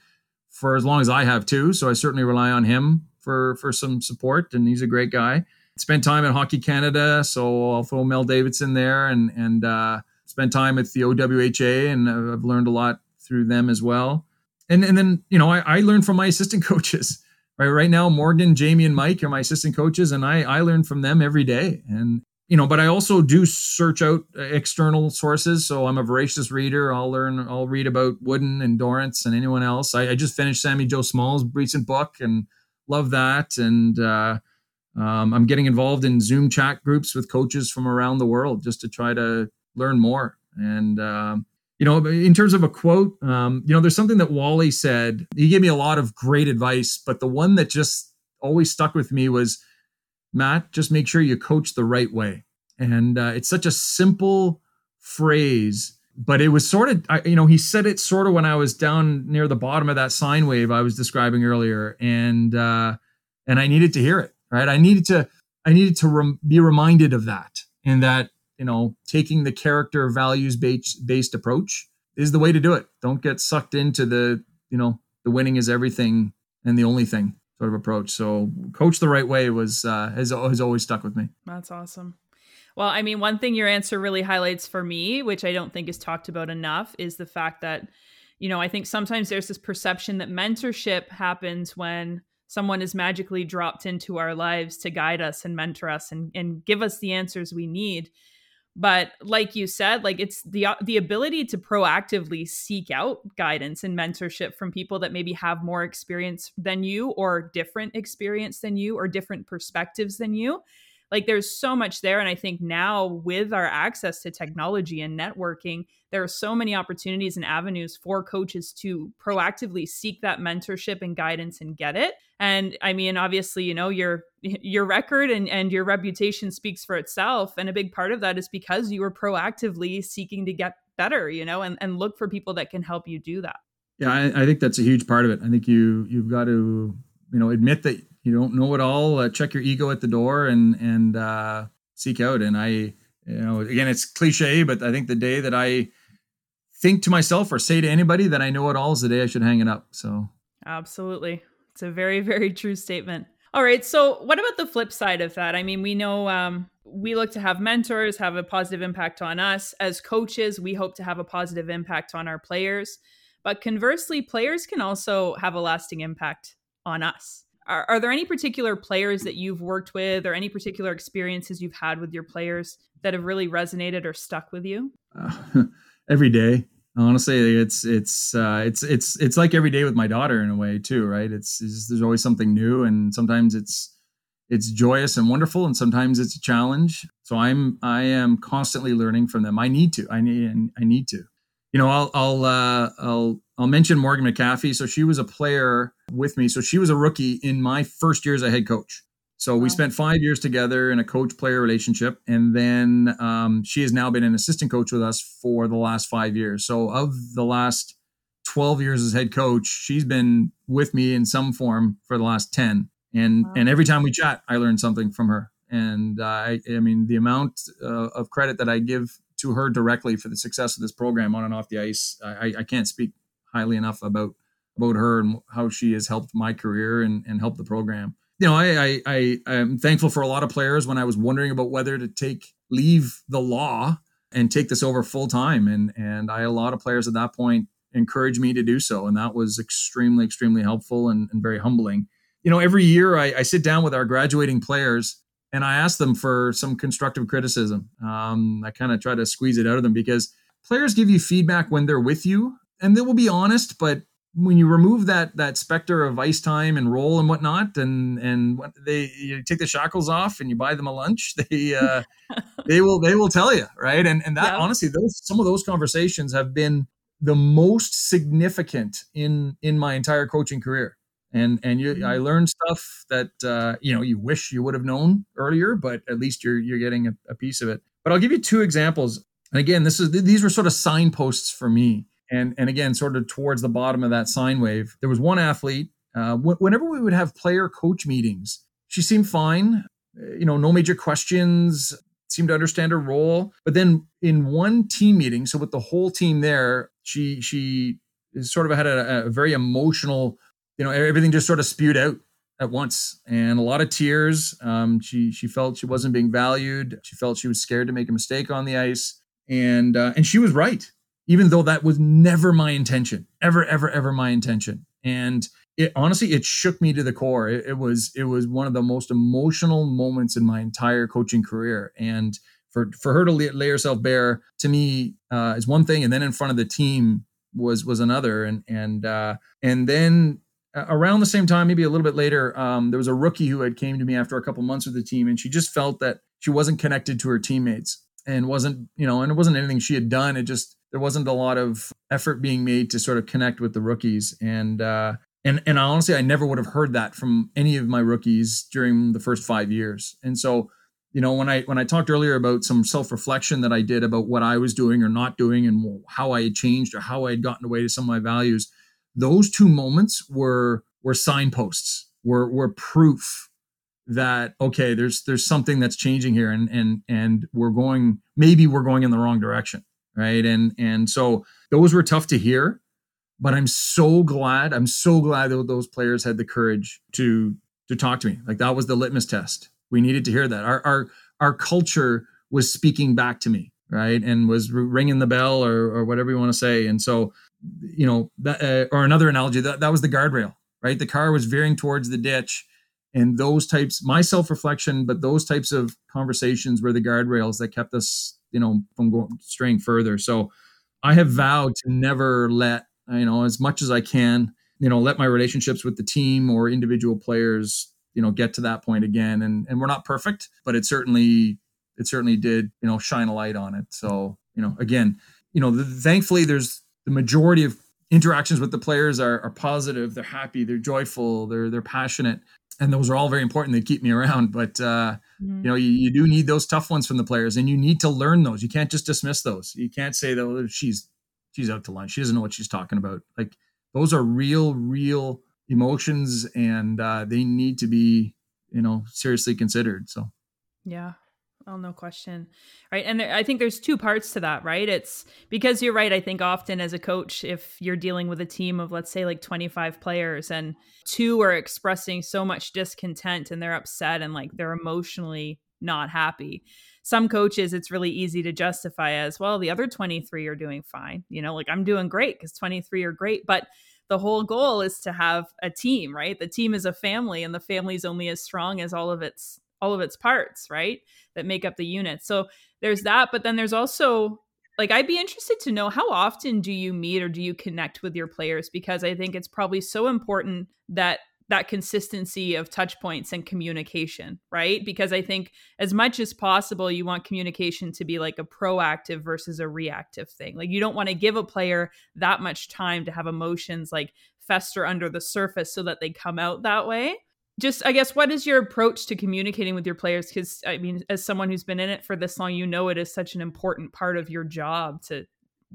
for as long as i have too so i certainly rely on him for for some support, and he's a great guy. Spent time at Hockey Canada, so I'll throw Mel Davidson there, and and uh, spent time at the OWHA, and I've learned a lot through them as well. And and then you know I, I learned from my assistant coaches. Right, right now Morgan, Jamie, and Mike are my assistant coaches, and I I learn from them every day. And you know, but I also do search out external sources. So I'm a voracious reader. I'll learn, I'll read about Wooden and Dorrance and anyone else. I, I just finished Sami Jo Small's recent book, and love that. And uh, um, I'm getting involved in Zoom chat groups with coaches from around the world just to try to learn more. And um, you know, in terms of a quote, um, you know, there's something that Wally said. He gave me a lot of great advice, but the one that just always stuck with me was, Matt, just make sure you coach the right way. And uh, it's such a simple phrase but it was sort of I, you know he said it sort of when i was down near the bottom of that sine wave i was describing earlier and uh and i needed to hear it right? I needed to i needed to rem- be reminded of that and that you know taking the character values based based approach is the way to do it. Don't get sucked into the you know the winning is everything and the only thing sort of approach. So coach the right way was uh has, has always stuck with me. That's awesome well, I mean, one thing your answer really highlights for me, which I don't think is talked about enough, is the fact that, you know, I think sometimes there's this perception that mentorship happens when someone is magically dropped into our lives to guide us and mentor us and, and give us the answers we need. But like you said like it's the the ability to proactively seek out guidance and mentorship from people that maybe have more experience than you or different experience than you or different perspectives than you like there's so much there and i think now with our access to technology and networking there are so many opportunities and avenues for coaches to proactively seek that mentorship and guidance and get it. And i mean obviously you know your your record and, and your reputation speaks for itself and a big part of that is because you were proactively seeking to get better you know and, and look for people that can help you do that. Yeah I, I think that's a huge part of it. I think you you've got to you know admit that you don't know it all uh, check your ego at the door and and uh, seek out. And i you know again it's cliche but i think the day that i think to myself or say to anybody that i know it all is the day i should hang it up. So. Absolutely. It's a very very true statement. All right. So what about the flip side of that? I mean we know um, we look to have mentors have a positive impact on us. As coaches we hope to have a positive impact on our players. But conversely players can also have a lasting impact on us are, are there any particular players that you've worked with or any particular experiences you've had with your players that have really resonated or stuck with you? Uh, every day, honestly, it's it's uh, it's it's it's like every day with my daughter in a way too, right? It's, it's there's always something new, and sometimes it's it's joyous and wonderful, and sometimes it's a challenge. So I'm I am constantly learning from them. I need to. I need I need to. You know, I'll I'll uh, I'll I'll mention Morgan McHaffie. So she was a player with me. So she was a rookie in my first year as a head coach. So we spent five years together in a coach player relationship. And then um, she has now been an assistant coach with us for the last five years. So of the last 12 years as head coach, she's been with me in some form for the last 10. And, wow. and every time we chat, I learn something from her. And uh, I, I mean, the amount uh, of credit that I give to her directly for the success of this program on and off the ice, I, I can't speak highly enough about about her and how she has helped my career and, and helped the program. You know, I, I I am thankful for a lot of players when I was wondering about whether to take leave the law and take this over full time. And and I a lot of players at that point encouraged me to do so. And that was extremely, extremely helpful and, and very humbling. You know, every year I, I sit down with our graduating players and I ask them for some constructive criticism. Um, I kind of try to squeeze it out of them because players give you feedback when they're with you and they will be honest, but when you remove that that specter of ice time and roll and whatnot, and and they you take the shackles off and you buy them a lunch, they uh, they will they will tell you right. And and that yeah. honestly, those some of those conversations have been the most significant in in my entire coaching career. And and you, I mm-hmm. learned stuff that uh, you know you wish you would have known earlier, but at least you're you're getting a, a piece of it. But I'll give you two examples. And again, this is these were sort of signposts for me and and again sort of towards the bottom of that sine wave there was one athlete uh, wh- whenever we would have player coach meetings she seemed fine you know no major questions seemed to understand her role. But then in one team meeting so with the whole team there she she sort of had a, a very emotional you know everything just sort of spewed out at once and a lot of tears. Um, she she felt she wasn't being valued. She felt she was scared to make a mistake on the ice and uh, and she was right even though that was never my intention, ever, ever, ever my intention. And it honestly, it shook me to the core. It, it was, it was one of the most emotional moments in my entire coaching career. And for, for her to lay, lay herself bare to me uh, is one thing. And then in front of the team was, was another. And, and, uh, and then around the same time, maybe a little bit later, um, there was a rookie who had came to me after a couple months with the team, and she just felt that she wasn't connected to her teammates and wasn't, you know, and it wasn't anything she had done. It just there wasn't a lot of effort being made to sort of connect with the rookies. And uh, and and honestly I never would have heard that from any of my rookies during the first 5 years. And so you know when I when I talked earlier about some self-reflection that I did about what I was doing or not doing and how I had changed or how I had gotten away to some of my values those two moments were were signposts were were proof that okay there's there's something that's changing here and and and we're going maybe we're going in the wrong direction right? And and so those were tough to hear but i'm so glad i'm so glad that those players had the courage to to talk to me. Like that was the litmus test. We needed to hear that. Our our our culture was speaking back to me right? And was ringing the bell or or whatever you want to say. And so you know that uh, or another analogy that that was the guardrail right? The car was veering towards the ditch. And those types, my self reflection, but those types of conversations were the guardrails that kept us, you know, from going straying further. So I have vowed to never let, you know, as much as I can, you know, let my relationships with the team or individual players, you know, get to that point again. And and we're not perfect, but it certainly it certainly did, you know, shine a light on it. So, you know, again, you know, the, thankfully there's the majority of interactions with the players are, are positive they're happy they're joyful they're they're passionate and those are all very important. They keep me around but uh, mm-hmm. you know you, you do need those tough ones from the players and you need to learn those. You can't just dismiss those. You can't say that oh, she's she's out to lunch. She doesn't know what she's talking about. Like those are real real emotions and uh, they need to be you know seriously considered so. Yeah Oh, no question. Right. And there, I think there's two parts to that, right? It's because you're right. I think often as a coach, if you're dealing with a team of, let's say, like 25 players and two are expressing so much discontent and they're upset and like they're emotionally not happy. Some coaches, it's really easy to justify as well, the other 23 are doing fine. You know, like I'm doing great because 23 are great. But the whole goal is to have a team, right? The team is a family and the family is only as strong as all of its all of its parts, right? That make up the unit. So there's mm-hmm. that, but then there's also like I'd be interested to know how often do you meet or do you connect with your players because I think it's probably so important that that consistency of touch points and communication, right? Because I think as much as possible, you want communication to be like a proactive versus a reactive thing. Like you don't want to give a player that much time to have emotions like fester under the surface so that they come out that way just i guess what is your approach to communicating with your players? Because i mean as someone who's been in it for this long you know it is such an important part of your job to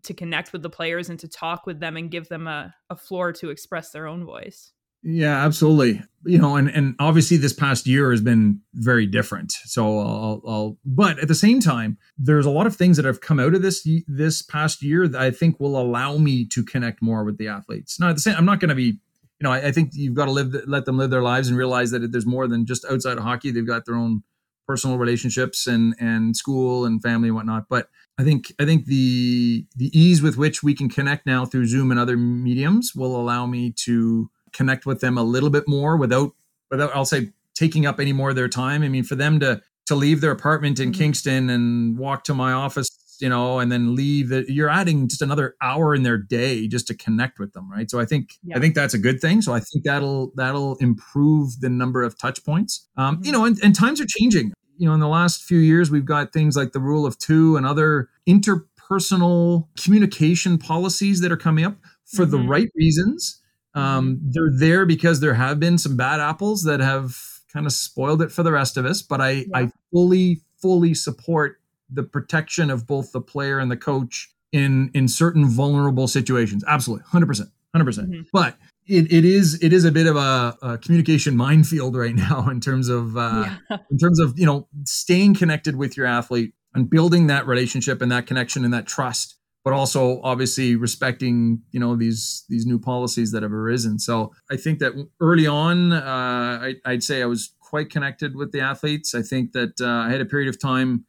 to connect with the players and to talk with them and give them a, a floor to express their own voice. Yeah absolutely. You know and and obviously this past year has been very different so I'll, I'll but at the same time there's a lot of things that have come out of this this past year that i think will allow me to connect more with the athletes. Now at the same i'm not going to be you know, I, I think you've got to live, let them live their lives and realize that there's more than just outside of hockey. They've got their own personal relationships and and school and family and whatnot. But I think I think the the ease with which we can connect now through Zoom and other mediums will allow me to connect with them a little bit more without without I'll say taking up any more of their time. I mean, for them to to leave their apartment in mm-hmm. Kingston and walk to my office you know, and then leave. You're adding just another hour in their day just to connect with them, right? So I think yeah. I think that's a good thing. So I think that'll that'll improve the number of touch points. Um, mm-hmm. You know, and, and times are changing. You know, in the last few years, we've got things like the rule of two and other interpersonal communication policies that are coming up for mm-hmm. the right reasons. Um, mm-hmm. they're there because there have been some bad apples that have kind of spoiled it for the rest of us. But I, yeah. I fully, fully support the protection of both the player and the coach in in certain vulnerable situations. Absolutely, hundred percent, hundred percent. Mm-hmm. But it, it is it is a bit of a, a communication minefield right now in terms of uh, yeah. in terms of you know staying connected with your athlete and building that relationship and that connection and that trust but also obviously respecting you know these these new policies that have arisen so i think that early on uh, I, i'd say i was quite connected with the athletes i think that uh, i had a period of time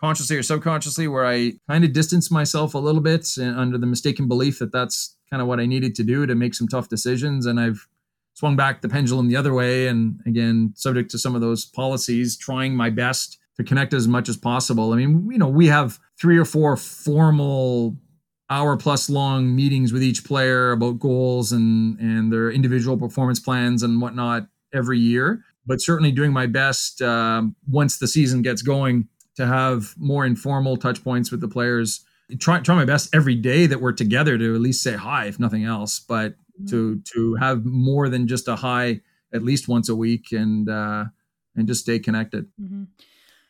consciously or subconsciously where I kind of distanced myself a little bit under the mistaken belief that that's kind of what I needed to do to make some tough decisions. And I've swung back the pendulum the other way. And again, subject to some of those policies, trying my best to connect as much as possible. I mean, you know, we have three or four formal hour plus long meetings with each player about goals and and their individual performance plans and whatnot every year but certainly doing my best um, once the season gets going to have more informal touch points with the players. Try try my best every day that we're together to at least say hi, if nothing else. But mm-hmm. to to have more than just a hi at least once a week and uh, and just stay connected. Mm-hmm.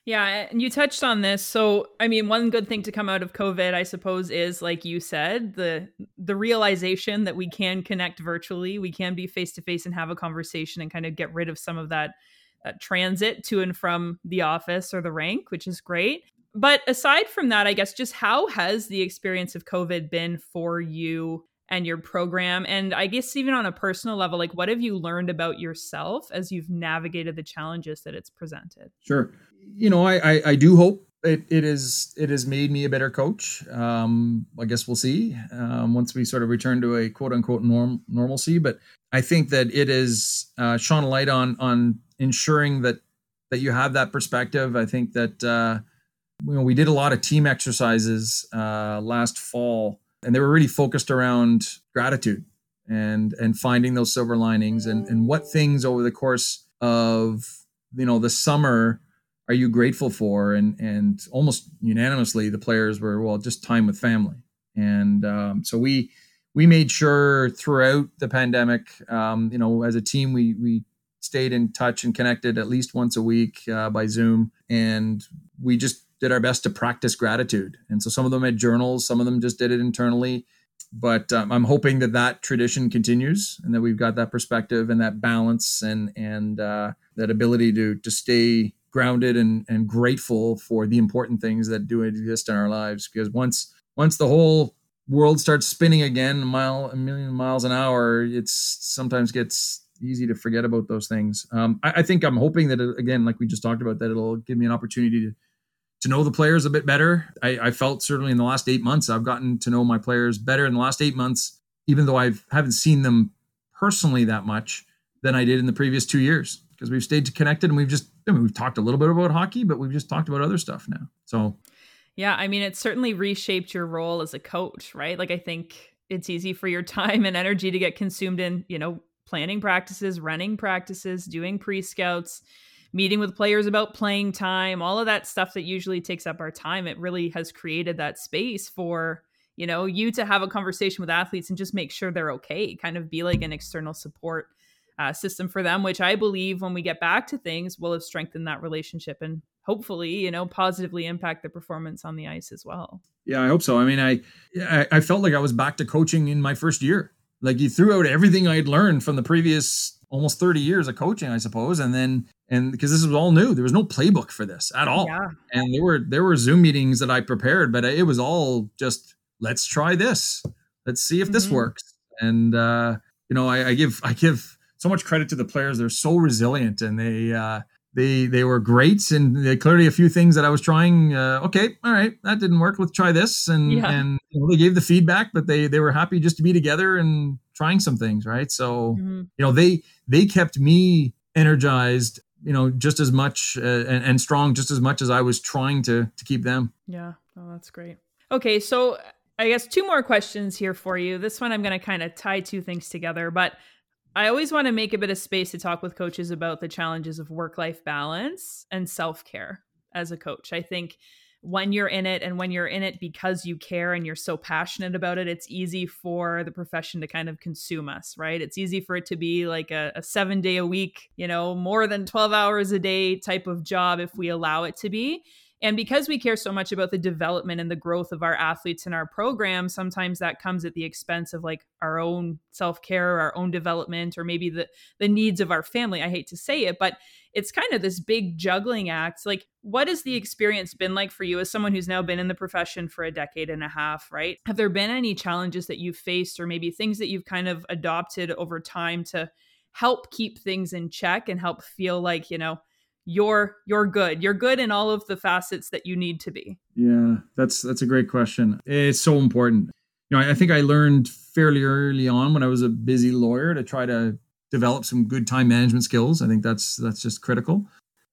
Yeah, and you touched on this. So, I mean, one good thing to come out of COVID, I suppose, is like you said, the the realization that we can connect virtually, we can be face to face and have a conversation and kind of get rid of some of that uh, transit to and from the office or the rank, which is great. But aside from that, I guess just how has the experience of COVID been for you and your program? And I guess even on a personal level, like what have you learned about yourself as you've navigated the challenges that it's presented? Sure. You know, I, I, I do hope it, it is it has made me a better coach. Um, I guess we'll see um, once we sort of return to a quote unquote norm normalcy. But I think that it has uh, shone a light on on ensuring that that you have that perspective. I think that uh, you know we did a lot of team exercises uh, last fall, and they were really focused around gratitude and and finding those silver linings and and what things over the course of you know the summer are you grateful for? And and almost unanimously, the players were well, just time with family. And um, so we we made sure throughout the pandemic, um, you know, as a team, we we stayed in touch and connected at least once a week uh, by Zoom, and we just did our best to practice gratitude. And so some of them had journals, some of them just did it internally. But um, I'm hoping that that tradition continues, and that we've got that perspective and that balance and and uh, that ability to to stay grounded and, and grateful for the important things that do exist in our lives. Because once once the whole world starts spinning again, a mile a million miles an hour, it's sometimes gets easy to forget about those things. Um, I, I, think I'm hoping that it, again, like we just talked about, that it'll give me an opportunity to to know the players a bit better. I, I felt certainly in the last eight months, I've gotten to know my players better in the last eight months, even though I haven't seen them personally that much than I did in the previous two years because we've stayed connected and we've just I mean, we've talked a little bit about hockey, but we've just talked about other stuff now. So, yeah, I mean, it certainly reshaped your role as a coach, right? Like, I think it's easy for your time and energy to get consumed in, you know, planning practices, running practices, doing pre scouts, meeting with players about playing time, all of that stuff that usually takes up our time. It really has created that space for, you know, you to have a conversation with athletes and just make sure they're okay, kind of be like an external support uh, system for them, which I believe when we get back to things will have strengthened that relationship and hopefully, you know, positively impact the performance on the ice as well. Yeah, I hope so. I mean, I I felt like I was back to coaching in my first year. Like you threw out everything I'd learned from the previous almost 30 years of coaching, I suppose, and then and because this was all new, there was no playbook for this at all. Yeah. And there were there were Zoom meetings that I prepared, but it was all just let's try this, let's see if this mm-hmm. works. And uh, you know, I, I give I give so much credit to the players. They're so resilient and they uh, they they were great and they clearly a few things that I was trying. Uh, okay, all right, that didn't work. Let's try this and yeah. and you know, they gave the feedback, but they they were happy just to be together and trying some things. Right, so mm-hmm. you know they they kept me energized. You know, just as much uh, and, and strong, just as much as I was trying to to keep them. Yeah, oh, that's great. Okay, so I guess two more questions here for you. This one I'm going to kind of tie two things together, but I always want to make a bit of space to talk with coaches about the challenges of work life balance and self care as a coach. I think when you're in it and when you're in it because you care and you're so passionate about it, it's easy for the profession to kind of consume us, right? It's easy for it to be like a, a seven day a week, you know, more than 12 hours a day type of job if we allow it to be. And because we care so much about the development and the growth of our athletes in our program, sometimes that comes at the expense of like our own self-care, our own development, or maybe the the needs of our family. I hate to say it, but it's kind of this big juggling act. Like, what has the experience been like for you as someone who's now been in the profession for a decade and a half, right? Have there been any challenges that you've faced or maybe things that you've kind of adopted over time to help keep things in check and help feel like, you know, you're you're good you're good in all of the facets that you need to be? Yeah that's that's a great question. It's so important. You know i, I think i learned fairly early on when i was a busy lawyer to try to develop some good time management skills. I think that's that's just critical.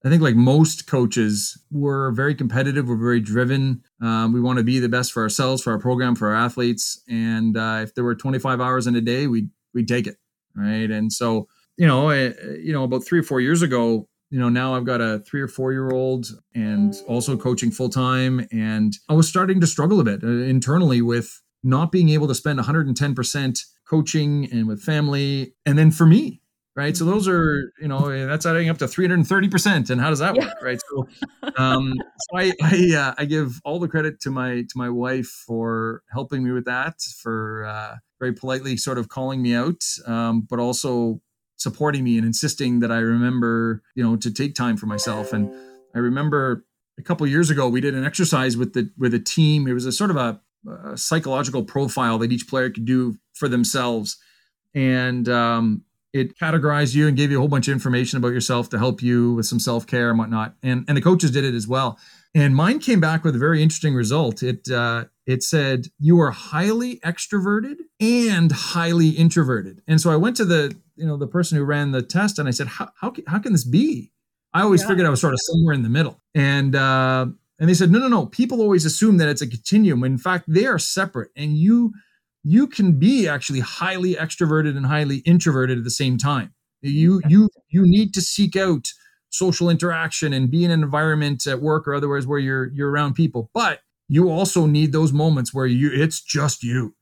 I think like most coaches we're very competitive we're very driven. Um, we want to be the best for ourselves for our program for our athletes. And uh, if there were 25 hours in a day we'd we'd take it right? And so you know you know about three or four years ago you know now i've got a three or four year old and also coaching full time and i was starting to struggle a bit uh, internally with not being able to spend 110% coaching and with family and then for me right? So those are you know eh, that's adding up to 330% and how does that work right? So um so i I, uh, I give all the credit to my to my wife for helping me with that for uh very politely sort of calling me out um but also supporting me and insisting that I remember, you know, to take time for myself. And I remember a couple years ago we did an exercise with the with a team. It was a sort of a, a psychological profile that each player could do for themselves, and um, it categorized you and gave you a whole bunch of information about yourself to help you with some self care and whatnot. And and the coaches did it as well. And mine came back with a very interesting result. It uh, it said you are highly extroverted and highly introverted. And so I went to the you know the person who ran the test and I said, how how, how can this be? I always yeah. figured I was sort of somewhere in the middle. And uh, and they said, no, no, no. People always assume that it's a continuum. In fact, they are separate, and you you can be actually highly extroverted and highly introverted at the same time. You you you need to seek out social interaction and be in an environment at work or otherwise where you're you're around people. But you also need those moments where you it's just you,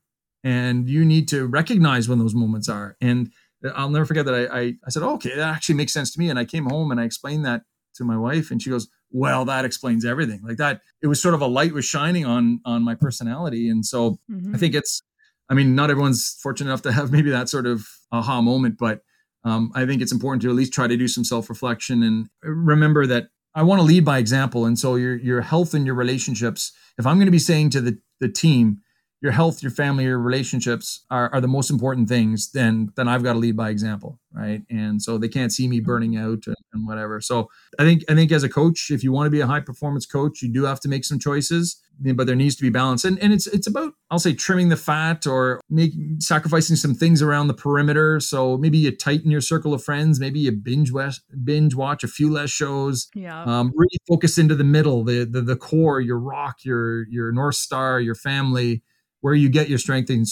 and you need to recognize when those moments are. And I'll never forget that I I, I said, oh, okay, that actually makes sense to me. And I came home and I explained that to my wife, and she goes, well, that explains everything. Like that, it was sort of a light was shining on on my personality, and so mm-hmm. I think it's. I mean, not everyone's fortunate enough to have maybe that sort of aha moment, but um, I think it's important to at least try to do some self reflection and remember that I want to lead by example. And so your your health and your relationships. If I'm going to be saying to the the team, your health, your family, your relationships are, are the most important things, then then I've got to lead by example, right? And so they can't see me mm-hmm. burning out and, and, whatever. So I think I think as a coach, if you want to be a high performance coach, you do have to make some choices, but there needs to be balance. And and it's it's about I'll say trimming the fat or making sacrificing some things around the perimeter. So maybe you tighten your circle of friends, maybe you binge watch binge watch a few less shows. Yeah. Um, really focus into the middle, the, the the core, your rock, your your north star, your family where you get your strength and,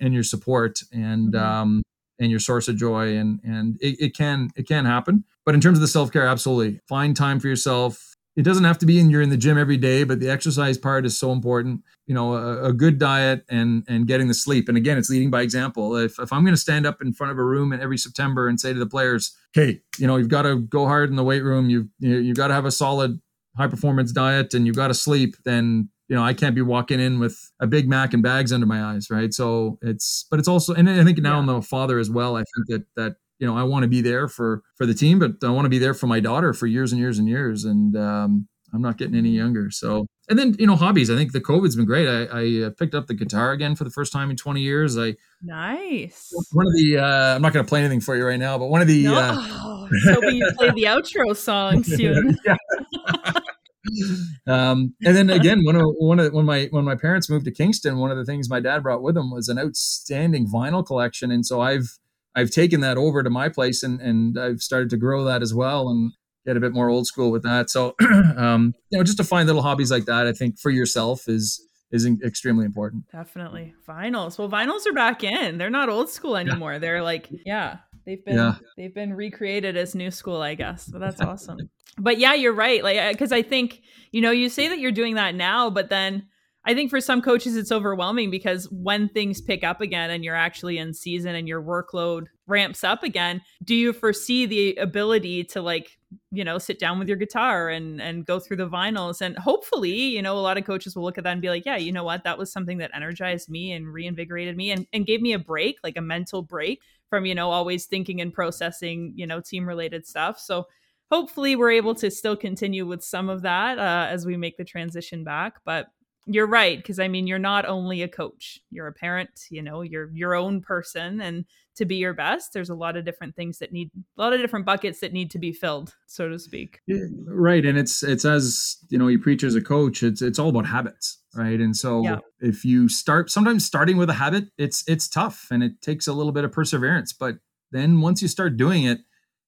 and your support and mm-hmm. um, and your source of joy and and it, it can it can happen. But in terms of the self-care absolutely. Find time for yourself. It doesn't have to be in you're in the gym every day but the exercise part is so important. You know a, a good diet and and getting the sleep. And again it's leading by example. If, if i'm going to stand up in front of a room every september and say to the players hey you know you've got to go hard in the weight room. You've you, you've got to have a solid high performance diet and you've got to sleep then you know, I can't be walking in with a Big Mac and bags under my eyes, right? So it's, but it's also, and I think now yeah. I'm a father as well. I think that that you know I want to be there for for the team, but I want to be there for my daughter for years and years and years, and um, I'm not getting any younger. So, and then you know, hobbies. I think the COVID's been great. I, I uh, picked up the guitar again for the first time in 20 years. I nice. One of the uh, I'm not going to play anything for you right now, but one of the no. uh, hoping you play the outro song soon. um, and then again, one of one of when my when my parents moved to Kingston, one of the things my dad brought with him was an outstanding vinyl collection, and so I've I've taken that over to my place and and I've started to grow that as well and get a bit more old school with that. So, um, you know, just to find little hobbies like that, I think for yourself is is extremely important. Definitely vinyls. Well, vinyls are back in. They're not old school anymore. Yeah. They're like, yeah, they've been yeah. they've been recreated as new school, I guess. But that's awesome but yeah, you're right. Like, because I think, you know, you say that you're doing that now, but then I think for some coaches, it's overwhelming because when things pick up again and you're actually in season and your workload ramps up again, do you foresee the ability to like, you know, sit down with your guitar and and go through the vinyls and hopefully, you know, a lot of coaches will look at that and be like, yeah, you know what, that was something that energized me and reinvigorated me and, and gave me a break, like a mental break from, you know, always thinking and processing, you know, team related stuff. So hopefully we're able to still continue with some of that uh, as we make the transition back but you're right because i mean you're not only a coach you're a parent you know you're your own person and to be your best there's a lot of different things that need a lot of different buckets that need to be filled so to speak right and it's it's as you know you preach as a coach it's it's all about habits right and so yeah. if you start sometimes starting with a habit it's it's tough and it takes a little bit of perseverance but then once you start doing it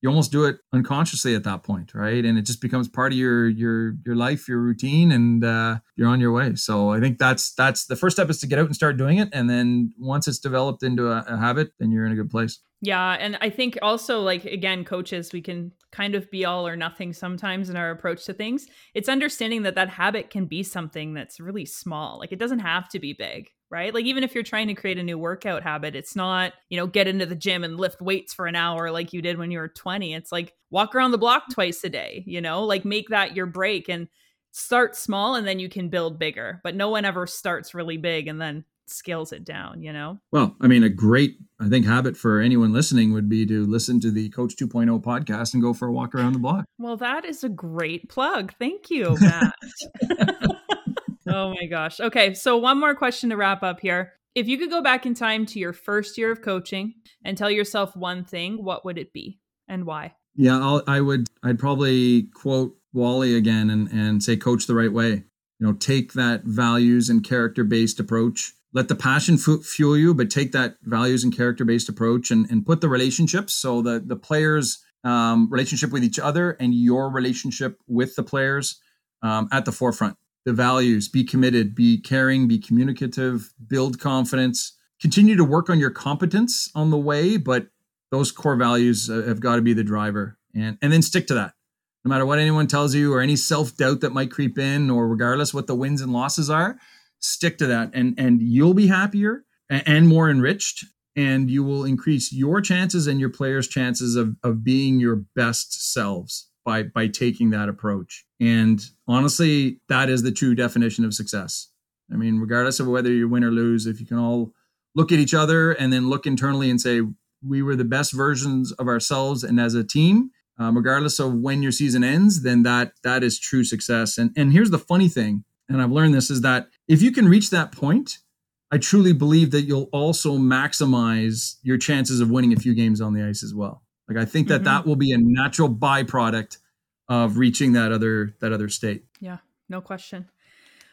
you almost do it unconsciously at that point right? And it just becomes part of your your your life your routine and uh, you're on your way. So i think that's that's the first step is to get out and start doing it. And then once it's developed into a, a habit then you're in a good place. Yeah. And i think also like again coaches we can kind of be all or nothing sometimes in our approach to things. It's understanding that that habit can be something that's really small. Like it doesn't have to be big right? Like even if you're trying to create a new workout habit, it's not, you know, get into the gym and lift weights for an hour like you did when you were 20. It's like walk around the block mm-hmm. twice a day, you know, like make that your break and start small and then you can build bigger. But no one ever starts really big and then scales it down, you know? Well, I mean, a great, I think, habit for anyone listening would be to listen to the Coach 2.0 podcast and go for a walk around the block. Well, that is a great plug. Thank you, Matt. oh my gosh. Okay, so one more question to wrap up here. If you could go back in time to your first year of coaching and tell yourself one thing, what would it be and why? Yeah, I'll, I would. I'd probably quote Wally again and, and say, coach the right way. You know, take that values and character based approach. Let the passion fuel you, but take that values and character based approach and, and put the relationships so that the players' um, relationship with each other and your relationship with the players um, at the forefront. The values, be committed, be caring, be communicative, build confidence, continue to work on your competence on the way, but those core values uh, have got to be the driver. And and then stick to that. No matter what anyone tells you or any self-doubt that might creep in or regardless what the wins and losses are stick to that and and you'll be happier and more enriched and you will increase your chances and your players chances of of being your best selves by by taking that approach and honestly that is the true definition of success i mean regardless of whether you win or lose if you can all look at each other and then look internally and say we were the best versions of ourselves and as a team um, regardless of when your season ends, then that that is true success. And and here's the funny thing, and I've learned this is that if you can reach that point, I truly believe that you'll also maximize your chances of winning a few games on the ice as well. Like I think that mm-hmm. that will be a natural byproduct of reaching that other that other state. Yeah, no question.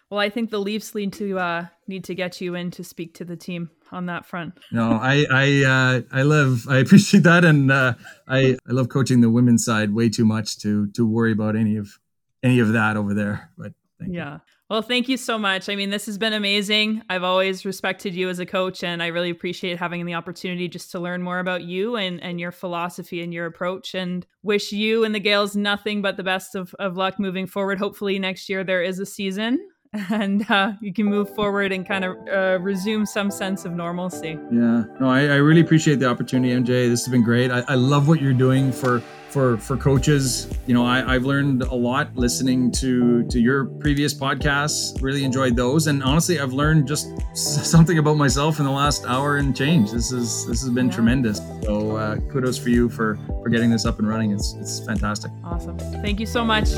Well, I think the Leafs need to uh, need to get you in to speak to the team on that front. no, I I uh, I love I appreciate that, and uh, I I love coaching the women's side way too much to to worry about any of any of that over there. But yeah. You. Well, thank you so much. I mean, this has been amazing. I've always respected you as a coach, and I really appreciate having the opportunity just to learn more about you and, and your philosophy and your approach. And wish you and the Gaels nothing but the best of, of luck moving forward. Hopefully, next year there is a season and uh, you can move forward and kind of uh, resume some sense of normalcy. Yeah, no, I, I, really appreciate the opportunity, MJ. This has been great. I, I, love what you're doing for for for coaches. You know, I, I've learned a lot listening to to your previous podcasts. Really enjoyed those, and honestly, I've learned just something about myself in the last hour and change. This is this has been yeah. tremendous. So uh, kudos for you for for getting this up and running. It's it's fantastic. Awesome. Thank you so much.